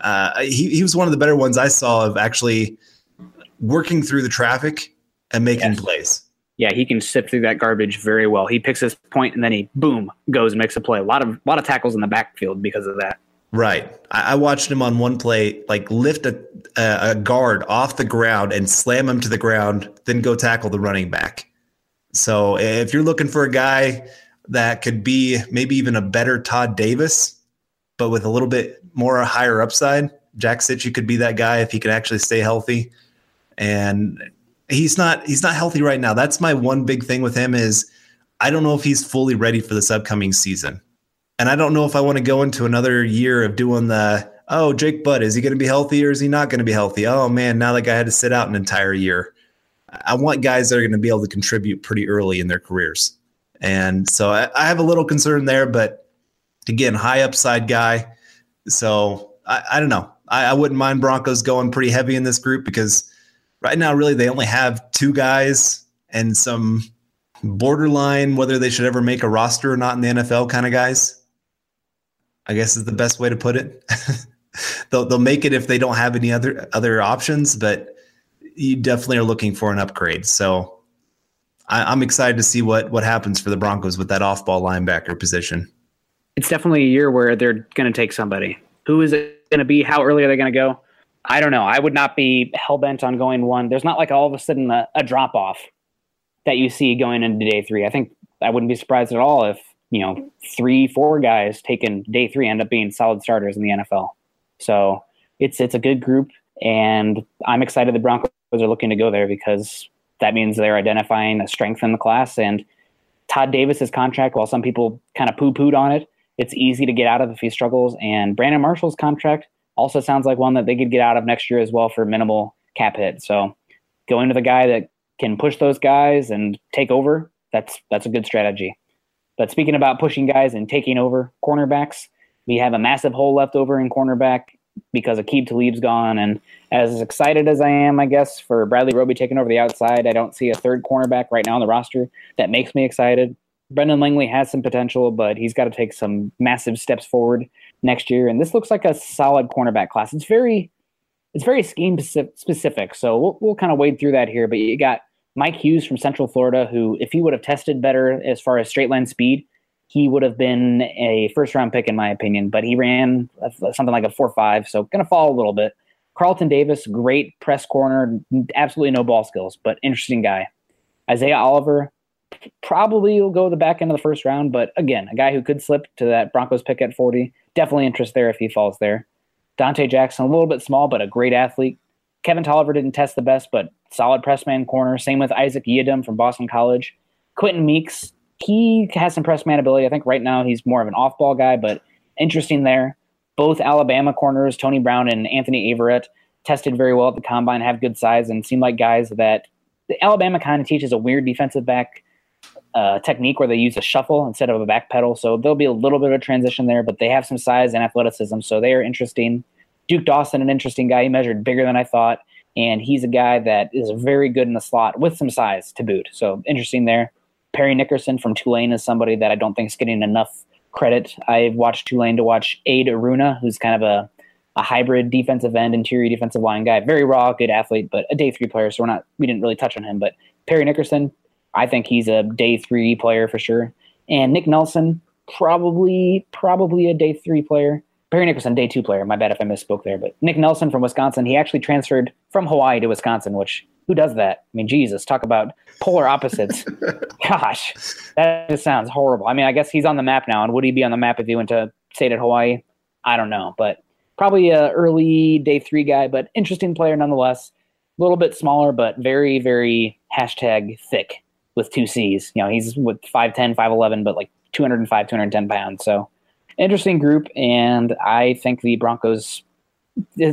Uh, he he was one of the better ones I saw of actually working through the traffic and making yes. plays. Yeah, he can sift through that garbage very well. He picks his point and then he boom goes and makes a play. A lot of lot of tackles in the backfield because of that. Right. I, I watched him on one play like lift a, a guard off the ground and slam him to the ground, then go tackle the running back. So if you're looking for a guy that could be maybe even a better Todd Davis, but with a little bit more higher upside, Jack Cichy could be that guy if he could actually stay healthy. And he's not he's not healthy right now. That's my one big thing with him is I don't know if he's fully ready for this upcoming season. And I don't know if I want to go into another year of doing the oh, Jake Butt, is he going to be healthy or is he not going to be healthy? Oh man, now that guy had to sit out an entire year. I want guys that are going to be able to contribute pretty early in their careers. And so I, I have a little concern there, but again, high upside guy. So I, I don't know. I, I wouldn't mind Broncos going pretty heavy in this group because right now, really, they only have two guys and some borderline whether they should ever make a roster or not in the NFL kind of guys. I guess is the best way to put it. they'll they'll make it if they don't have any other other options, but you definitely are looking for an upgrade. So I, am excited to see what what happens for the Broncos with that off ball linebacker position. It's definitely a year where they're going to take somebody. Who is it going to be? How early are they going to go? I don't know. I would not be hell bent on going one. There's not like all of a sudden a, a drop off that you see going into day three. I think I wouldn't be surprised at all if you know three, four guys taken day three end up being solid starters in the NFL. So it's it's a good group, and I'm excited the Broncos are looking to go there because that means they're identifying a strength in the class. And Todd Davis's contract, while some people kind of poo pooed on it, it's easy to get out of if he struggles. And Brandon Marshall's contract also sounds like one that they could get out of next year as well for minimal cap hit. So going to the guy that can push those guys and take over, that's that's a good strategy. But speaking about pushing guys and taking over cornerbacks, we have a massive hole left over in cornerback because Aqib Talib's gone. And as excited as I am, I guess, for Bradley Roby taking over the outside, I don't see a third cornerback right now on the roster that makes me excited. Brendan Langley has some potential, but he's got to take some massive steps forward next year. And this looks like a solid cornerback class. It's very, it's very scheme specific. So we'll, we'll kind of wade through that here. But you got Mike Hughes from Central Florida, who, if he would have tested better as far as straight line speed, he would have been a first round pick in my opinion. But he ran something like a four five, so going to fall a little bit. Carlton Davis, great press corner, absolutely no ball skills, but interesting guy. Isaiah Oliver, probably will go the back end of the first round, but again, a guy who could slip to that Broncos pick at 40. Definitely interest there if he falls there. Dante Jackson, a little bit small, but a great athlete. Kevin Toliver didn't test the best, but solid press man corner. Same with Isaac Yiadom from Boston College. Quenton Meeks, he has some press man ability. I think right now he's more of an off ball guy, but interesting there. Both Alabama corners, Tony Brown and Anthony Averett, tested very well at the combine, have good size, and seem like guys that Alabama kind of teaches a weird defensive back uh, technique where they use a shuffle instead of a back pedal. So there'll be a little bit of a transition there, but they have some size and athleticism, so they are interesting. Duke Dawson, an interesting guy. He measured bigger than I thought, and he's a guy that is very good in the slot with some size to boot. So interesting there. Parry Nickerson from Tulane is somebody that I don't think is getting enough credit. I've watched Tulane to watch Ade Aruna, who's kind of a, a hybrid defensive end, interior defensive line guy. Very raw, good athlete, but a day three player. So we're not we didn't really touch on him. But Parry Nickerson, I think he's a day three player for sure. And Nick Nelson, probably probably a day three player. Parry Nickerson, day two player. My bad if I misspoke there. But Nick Nelson from Wisconsin, he actually transferred from Hawaii to Wisconsin, which who does that? I mean, Jesus, talk about polar opposites. Gosh, that just sounds horrible. I mean, I guess he's on the map now, and would he be on the map if he went to stayed at Hawaii? I don't know, but probably a early day three guy, but interesting player nonetheless. A little bit smaller, but very, very hashtag thick with two C's. You know, he's with 5'10, 5'11, but like 205, 210 pounds. So interesting group. And I think the Broncos,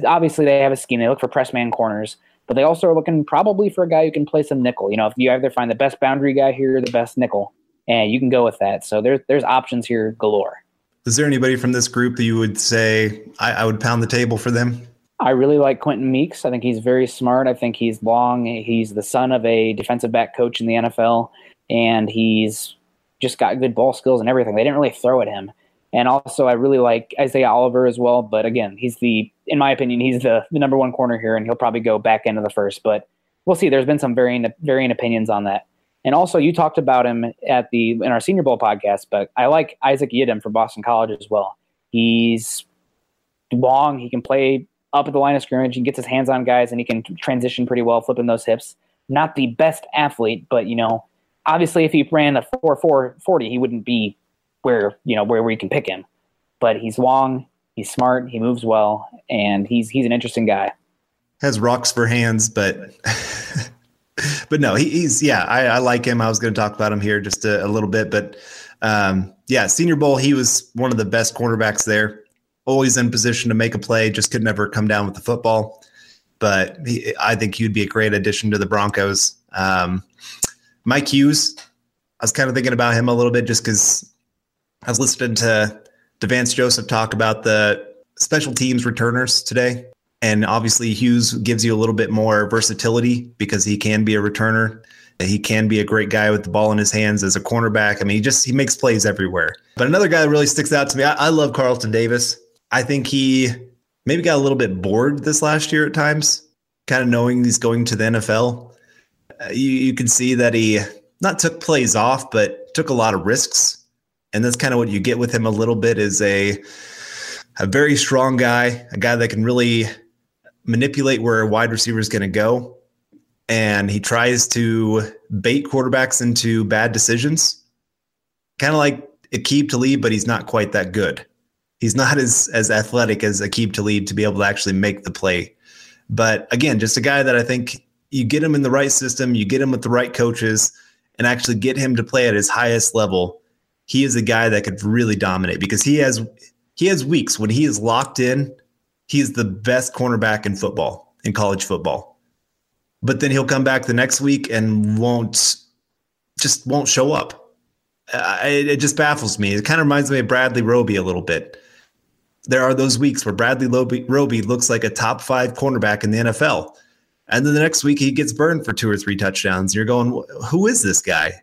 obviously, they have a scheme. They look for press man corners, but they also are looking probably for a guy who can play some nickel. You know, if you either find the best boundary guy here or the best nickel, and you can go with that. So there's there's options here galore. Is there anybody from this group that you would say I, I would pound the table for them? I really like Quenton Meeks. I think he's very smart. I think he's long. He's the son of a defensive back coach in the NFL, and he's just got good ball skills and everything. They didn't really throw at him. And also, I really like Isaiah Oliver as well. But again, he's the, in my opinion, he's the, the number one corner here, and he'll probably go back into the first. But we'll see. There's been some varying varying opinions on that. And also, you talked about him at the in our Senior Bowl podcast. But I like Isaac Yiadom from Boston College as well. He's long. He can play up at the line of scrimmage. He gets his hands on guys, and he can transition pretty well, flipping those hips. Not the best athlete, but you know, obviously, if he ran a four four forty, he wouldn't be where you know where, you can pick him. But he's long, he's smart, he moves well, and he's he's an interesting guy. Has rocks for hands, but but no, he, he's yeah, I, I, like him. I was going to talk about him here just a, a little bit, but um, yeah, Senior Bowl, he was one of the best cornerbacks there. Always in position to make a play, just could never come down with the football. But he, I think he would be a great addition to the Broncos. Um, Mike Hughes, I was kind of thinking about him a little bit just because I was listening to, Devance Joseph talk about the special teams returners today. And obviously, Hughes gives you a little bit more versatility because he can be a returner. He can be a great guy with the ball in his hands as a cornerback. I mean, he just he makes plays everywhere. But another guy that really sticks out to me, I, I love Carlton Davis. I think he maybe got a little bit bored this last year at times, kind of knowing he's going to the NFL. Uh, you, you can see that he not took plays off, but took a lot of risks. And that's kind of what you get with him a little bit is a a very strong guy, a guy that can really manipulate where a wide receiver is going to go. And he tries to bait quarterbacks into bad decisions. Kind of like Aqib Talib, but he's not quite that good. He's not as as athletic as Aqib Talib to be able to actually make the play. But again, just a guy that I think you get him in the right system, you get him with the right coaches, and actually get him to play at his highest level. He is a guy that could really dominate because he has he has weeks when he is locked in. He is the best cornerback in football, in college football. But then he'll come back the next week and won't just won't show up. Uh, it, it, just baffles me. It kind of reminds me of Bradley Roby a little bit. There are those weeks where Bradley Roby, Roby looks like a top five cornerback in the NFL. And then the next week he gets burned for two or three touchdowns. You're going, who is this guy?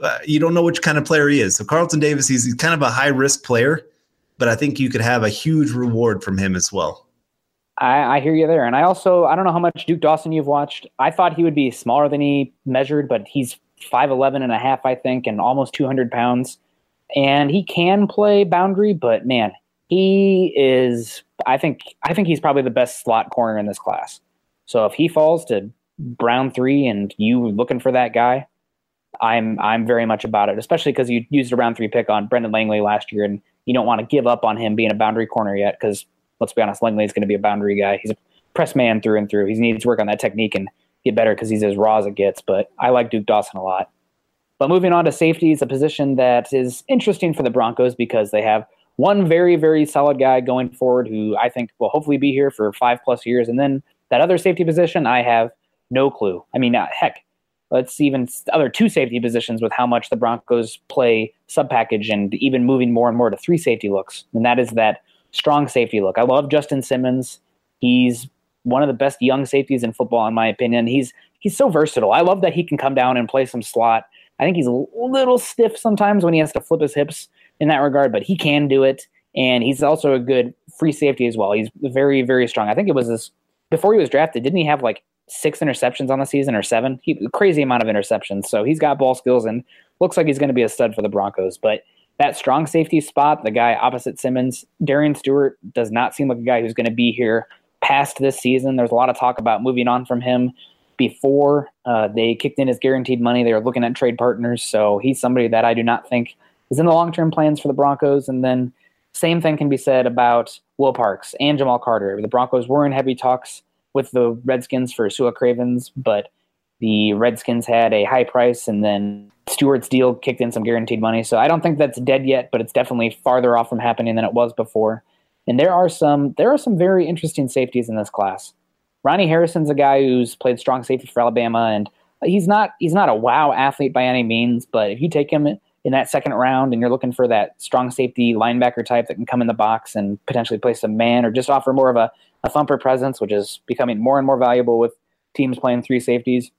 Uh, you don't know which kind of player he is. So Carlton Davis, he's, kind of a high risk player but I think you could have a huge reward from him as well. I, I, hear you there. And I also, I don't know how much Duke Dawson you've watched. I thought he would be smaller than he measured, but he's 5'11 and a half, I think, and almost 200 pounds. And he can play boundary, but man, he is, I think, I think he's probably the best slot corner in this class. So if he falls to Brown three and you looking for that guy, I'm I'm very much about it, especially because you used a round three pick on Brendan Langley last year, and you don't want to give up on him being a boundary corner yet because let's be honest, Langley is going to be a boundary guy. He's a press man through and through. He needs to work on that technique and get better because he's as raw as it gets. But I like Duke Dawson a lot. But moving on to safety is a position that is interesting for the Broncos because they have one very, very solid guy going forward who I think will hopefully be here for five plus years. And then that other safety position, I have no clue. I mean, uh, heck, let's even other two safety positions with how much the Broncos play sub package and even moving more and more to three safety looks. And that is that strong safety look. I love Justin Simmons. He's one of the best young safeties in football, in my opinion. He's he's so versatile. I love that he can come down and play some slot. I think he's a little stiff sometimes when he has to flip his hips in that regard, but he can do it. And he's also a good free safety as well. He's very, very strong. I think it was this before he was drafted. Didn't he have like six interceptions on the season or seven. He, crazy amount of interceptions. So he's got ball skills and looks like he's going to be a stud for the Broncos. But that strong safety spot, the guy opposite Simmons, Darian Stewart does not seem like a guy who's going to be here past this season. There's a lot of talk about moving on from him before uh, they kicked in his guaranteed money. They were looking at trade partners. So he's somebody that I do not think is in the long term plans for the Broncos. And then same thing can be said about Will Parks and Jamal Carter. The Broncos were in heavy talks with the Redskins for Su'a Cravens, but the Redskins had a high price, and then Stewart's deal kicked in some guaranteed money. So I don't think that's dead yet, but it's definitely farther off from happening than it was before. And there are some there are some very interesting safeties in this class. Ronnie Harrison's a guy who's played strong safety for Alabama, and he's not he's not a wow athlete by any means, but if you take him in that second round and you're looking for that strong safety linebacker type that can come in the box and potentially play some man or just offer more of a a thumper presence, which is becoming more and more valuable with teams playing three safeties.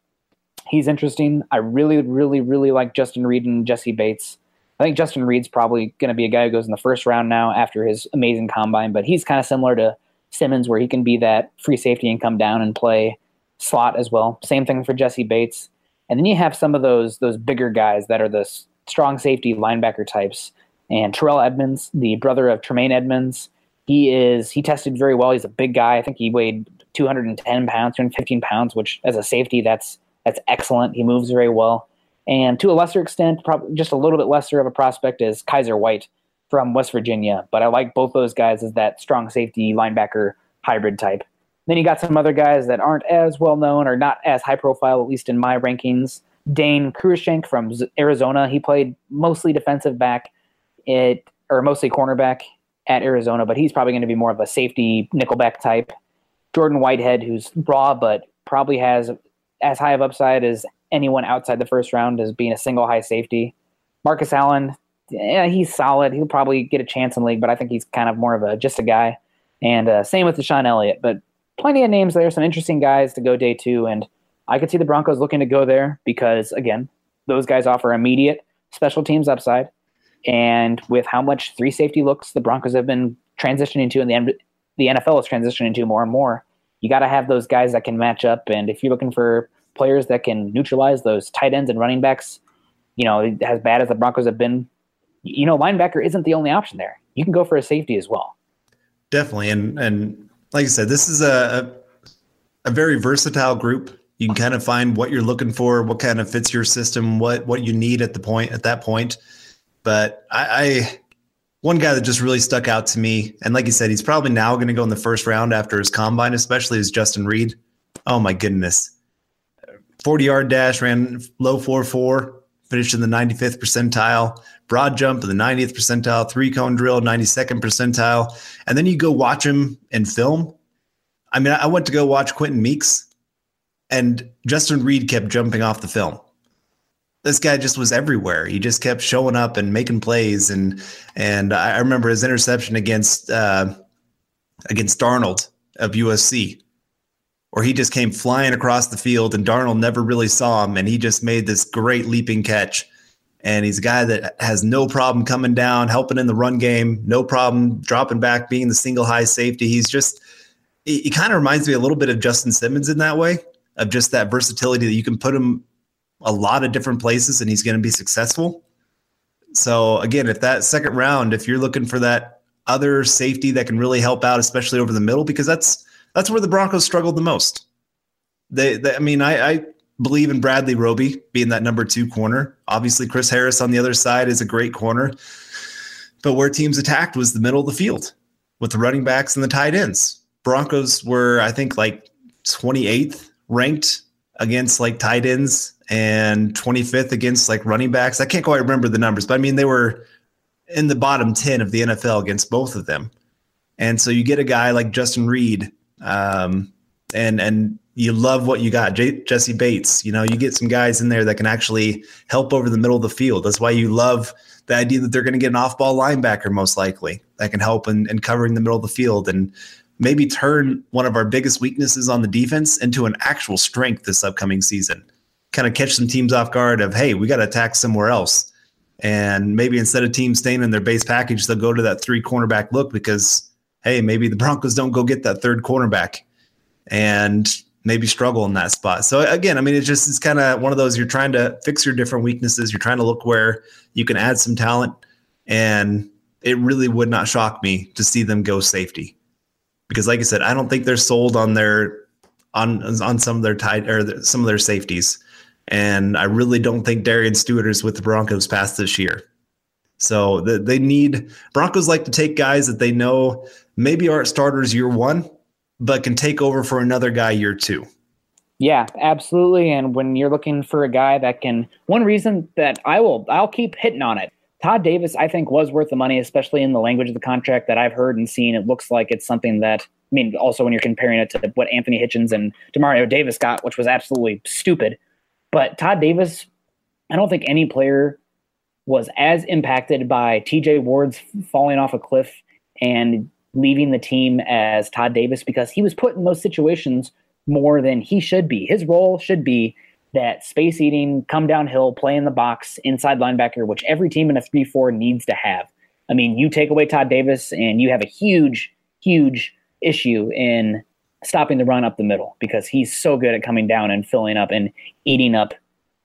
He's interesting. I really, really, really like Justin Reid and Jessie Bates. I think Justin Reid's probably going to be a guy who goes in the first round now after his amazing combine, but he's kind of similar to Simmons, where he can be that free safety and come down and play slot as well. Same thing for Jessie Bates. And then you have some of those those bigger guys that are the strong safety linebacker types. And Terrell Edmunds, the brother of Tremaine Edmunds, he is he tested very well. He's a big guy. I think he weighed 210 pounds, 215 pounds, which as a safety, that's that's excellent. He moves very well. And to a lesser extent, probably just a little bit lesser of a prospect is Kyzir White from West Virginia. But I like both those guys as that strong safety linebacker hybrid type. Then you got some other guys that aren't as well known or not as high profile, at least in my rankings. Dane Cruikshank from Arizona. He played mostly defensive back, it or mostly cornerback at Arizona, but he's probably going to be more of a safety nickelback type. Jordan Whitehead, who's raw but probably has as high of upside as anyone outside the first round as being a single high safety. Marcus Allen, yeah, he's solid. He'll probably get a chance in the league, but I think he's kind of more of a just a guy. And uh, same with DeShon Elliott, but plenty of names there, some interesting guys to go day two, and I could see the Broncos looking to go there because again, those guys offer immediate special teams upside, and with how much three safety looks the Broncos have been transitioning to, and the the NFL is transitioning to more and more, you got to have those guys that can match up. And if you're looking for players that can neutralize those tight ends and running backs, you know, as bad as the Broncos have been, you know, linebacker isn't the only option there. You can go for a safety as well. Definitely, and and like I said, this is a a very versatile group. You can kind of find what you're looking for, what kind of fits your system, what what you need at the point at that point. But I, I one guy that just really stuck out to me, and like you said, he's probably now going to go in the first round after his combine, especially is Justin Reid. Oh my goodness. 40 yard dash, ran low 4 4, finished in the 95th percentile, broad jump in the 90th percentile, three cone drill, 92nd percentile. And then you go watch him in film. I mean, I went to go watch Quenton Meeks, and Justin Reid kept jumping off the film. This guy just was everywhere. He just kept showing up and making plays, and and I remember his interception against uh, against Darnold of USC where he just came flying across the field and Darnold never really saw him and he just made this great leaping catch. And he's a guy that has no problem coming down, helping in the run game, no problem dropping back, being the single high safety. He's just, he, he kind of reminds me a little bit of Justin Simmons in that way, of just that versatility that you can put him a lot of different places and he's going to be successful. So, again, if that second round, if you're looking for that other safety that can really help out, especially over the middle, because that's, that's where the Broncos struggled the most. They, they I mean, I, I believe in Bradley Roby being that number two corner. Obviously, Chris Harris on the other side is a great corner. But where teams attacked was the middle of the field with the running backs and the tight ends. Broncos were, I think, like 28th ranked against like tight ends and 25th against like running backs. I can't quite remember the numbers, but I mean, they were in the bottom 10 of the NFL against both of them. And so you get a guy like Justin Reid um, and and you love what you got, J- Jessie Bates. You know, you get some guys in there that can actually help over the middle of the field. That's why you love the idea that they're going to get an off-ball linebacker most likely that can help in, in covering the middle of the field and maybe turn one of our biggest weaknesses on the defense into an actual strength this upcoming season. Kind of catch some teams off guard of, hey, we got to attack somewhere else. And maybe instead of teams staying in their base package, they'll go to that three cornerback look because hey, maybe the Broncos don't go get that third cornerback and maybe struggle in that spot. So again, I mean, it's just it's kind of one of those you're trying to fix your different weaknesses. You're trying to look where you can add some talent, and it really would not shock me to see them go safety, because like I said, I don't think they're sold on their on on some of their tight or some of their safeties. And I really don't think Darian Stewart is with the Broncos past this year. So the, they need Broncos like to take guys that they know maybe aren't starters year one, but can take over for another guy year two. Yeah, absolutely. And when you're looking for a guy that can, one reason that I will, I'll keep hitting on it. Todd Davis, I think, was worth the money, especially in the language of the contract that I've heard and seen. It looks like it's something that, I mean, also when you're comparing it to what Anthony Hitchens and Demario Davis got, which was absolutely stupid. But Todd Davis, I don't think any player was as impacted by TJ Ward's falling off a cliff and leaving the team as Todd Davis because he was put in those situations more than he should be. His role should be that space eating, come downhill, play in the box, inside linebacker, which every team in a 3 4 needs to have. I mean, you take away Todd Davis and you have a huge, huge issue in stopping the run up the middle because he's so good at coming down and filling up and eating up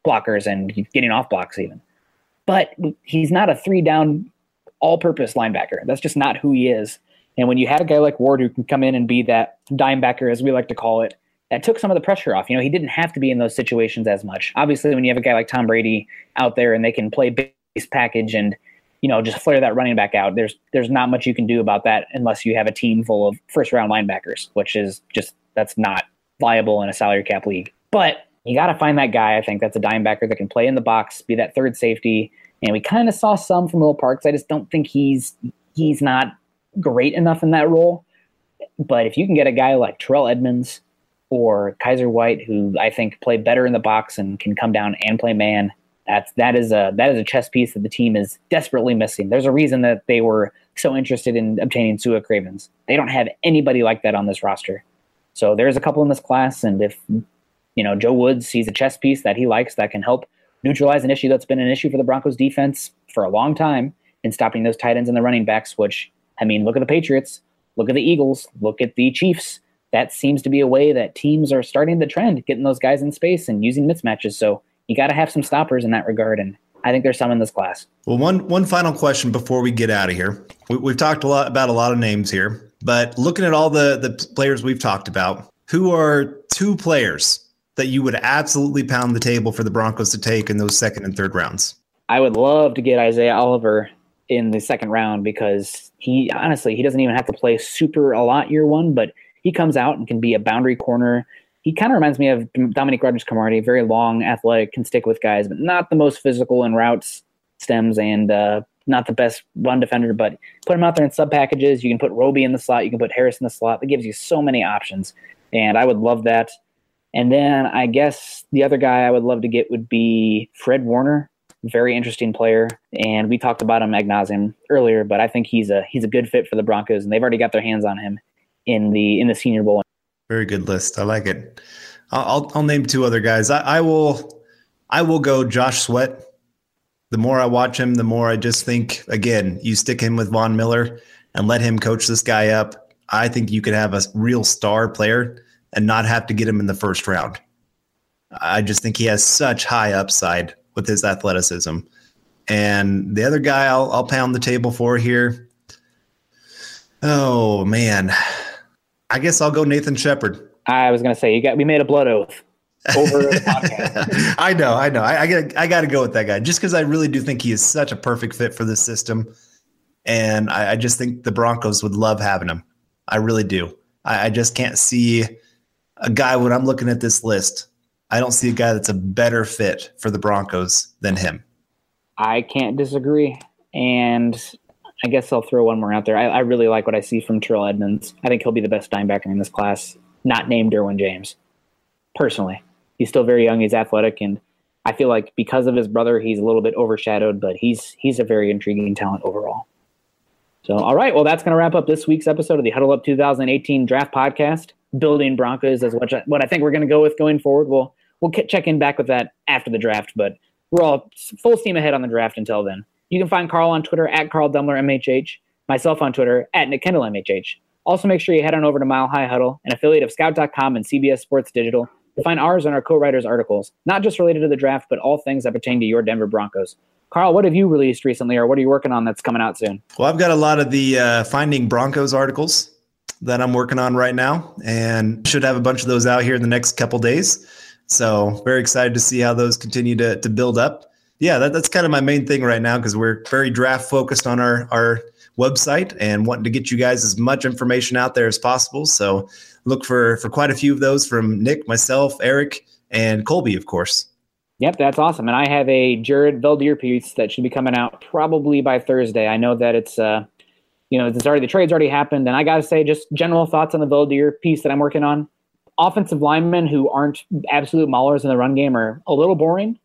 blockers and getting off blocks even. But he's not a three down all purpose linebacker. That's just not who he is. And when you had a guy like Ward who can come in and be that dime backer, as we like to call it, that took some of the pressure off. You know, he didn't have to be in those situations as much. Obviously, when you have a guy like Tom Brady out there and they can play base package and you know just flare that running back out, there's there's not much you can do about that unless you have a team full of first round linebackers, which is just that's not viable in a salary cap league. But you got to find that guy. I think that's a dime backer that can play in the box, be that third safety. And we kind of saw some from Will Parks. I just don't think he's he's not great enough in that role. But if you can get a guy like Terrell Edmunds or Kyzir White, who I think play better in the box and can come down and play man, that's that is a that is a chess piece that the team is desperately missing. There's a reason that they were so interested in obtaining Su'a Cravens. They don't have anybody like that on this roster. So there's a couple in this class, and if you know Joe Woods sees a chess piece that he likes that can help neutralize an issue that's been an issue for the Broncos defense for a long time in stopping those tight ends and the running backs, which I mean, look at the Patriots, look at the Eagles, look at the Chiefs. That seems to be a way that teams are starting the trend, getting those guys in space and using mismatches. So you got to have some stoppers in that regard, and I think there's some in this class. Well, one one final question before we get out of here. We, have talked a lot about a lot of names here, but looking at all the the players we've talked about, who are two players that you would absolutely pound the table for the Broncos to take in those second and third rounds? I would love to get Isaiah Oliver in the second round because he honestly he doesn't even have to play super a lot year one, but he comes out and can be a boundary corner. He kind of reminds me of Dominique Rodgers-Cromartie, very long, athletic, can stick with guys, but not the most physical in routes, stems, and uh, not the best run defender. But put him out there in sub packages. You can put Roby in the slot. You can put Harris in the slot. That gives you so many options, and I would love that. And then I guess the other guy I would love to get would be Fred Warner very interesting player, and we talked about him ad nauseum earlier. But I think he's a he's a good fit for the Broncos, and they've already got their hands on him in the in the Senior Bowl. Very good list. I like it. I'll I'll name two other guys. I, I will I will go Josh Sweat. The more I watch him, the more I just think again, you stick him with Von Miller and let him coach this guy up. I think you could have a real star player and not have to get him in the first round. I just think he has such high upside with his athleticism. And the other guy I'll, I'll pound the table for here. Oh man, I guess I'll go Nathan Shepherd. I was going to say you got we made a blood oath over the podcast. I know, I know. I, I got I got to go with that guy just because I really do think he is such a perfect fit for this system, and I, I just think the Broncos would love having him. I really do. I, I just can't see a guy when I'm looking at this list I don't see a guy that's a better fit for the Broncos than him. I can't disagree. And I guess I'll throw one more out there. I, I really like what I see from Terrell Edmunds. I think he'll be the best linebacker in this class, not named Derwin James. Personally, he's still very young. He's athletic, and I feel like because of his brother, he's a little bit overshadowed. But he's he's a very intriguing talent overall. So, all right, well, that's going to wrap up this week's episode of the Huddle Up 2018 Draft Podcast. Building Broncos is what I, what I think we're going to go with going forward. We'll we'll check in back with that after the draft, but we're all full steam ahead on the draft until then. You can find Carl on Twitter at Carl Dummler MHH, myself on Twitter at Nick Kendall MHH. Also, make sure you head on over to Mile High Huddle, an affiliate of Scout.com and CBS Sports Digital, to find ours and our co-writers' articles, not just related to the draft, but all things that pertain to your Denver Broncos. Carl, what have you released recently, or what are you working on that's coming out soon? Well, I've got a lot of the uh, Finding Broncos articles that I'm working on right now, and should have a bunch of those out here in the next couple days. So very excited to see how those continue to, to build up. Yeah, that, that's kind of my main thing right now because we're very draft focused on our, our website and wanting to get you guys as much information out there as possible. So look for, for quite a few of those from Nick, myself, Eric, and Colby, of course. Yep, that's awesome. And I have a Jared Veldheer piece that should be coming out probably by Thursday. I know that it's uh, you know, it's already the trade's already happened, and I got to say, just general thoughts on the Veldheer piece that I'm working on offensive linemen who aren't absolute maulers in the run game are a little boring,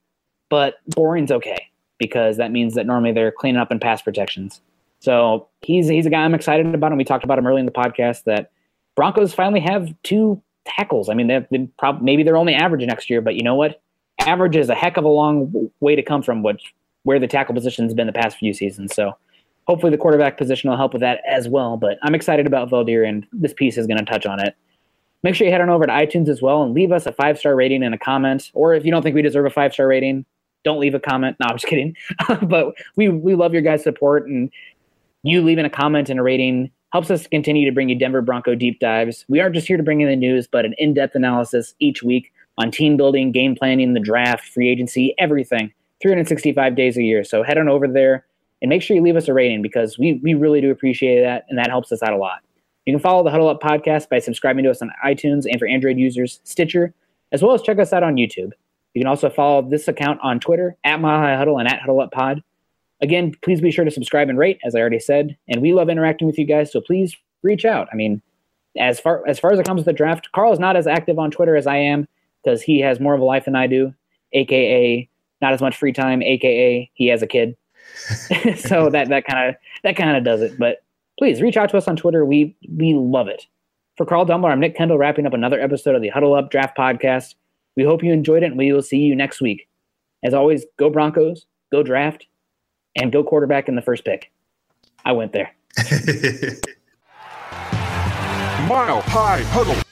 but boring's okay because that means that normally they're cleaning up in pass protections. So he's he's a guy I'm excited about, and we talked about him early in the podcast that Broncos finally have two tackles. I mean, they've been prob- maybe they're only average next year, but you know what? Average is a heck of a long way to come from which where the tackle position's been the past few seasons. So hopefully the quarterback position will help with that as well. But I'm excited about Veldheer, and this piece is going to touch on it. Make sure you head on over to iTunes as well and leave us a five star rating and a comment. Or if you don't think we deserve a five star rating, don't leave a comment. No, I'm just kidding. but we we love your guys' support and you leaving a comment and a rating helps us continue to bring you Denver Bronco deep dives. We aren't just here to bring you the news, but an in-depth analysis each week on team building, game planning, the draft, free agency, everything. 365 days a year. So head on over there and make sure you leave us a rating because we we really do appreciate that and that helps us out a lot. You can follow the Huddle Up podcast by subscribing to us on iTunes and for Android users, Stitcher, as well as check us out on YouTube. You can also follow this account on Twitter at High Huddle and at Huddle Up Pod. Again, please be sure to subscribe and rate, as I already said. And we love interacting with you guys, so please reach out. I mean, as far as far as it comes with the draft, Carl is not as active on Twitter as I am because he has more of a life than I do, aka not as much free time, aka he has a kid. so that that kind of that kind of does it. But please reach out to us on Twitter. We we love it. For Carl Dumbler, I'm Nick Kendall, wrapping up another episode of the Huddle Up Draft Podcast. We hope you enjoyed it, and we will see you next week. As always, go Broncos, go draft, and go quarterback in the first pick. I went there. Mile High Huddle.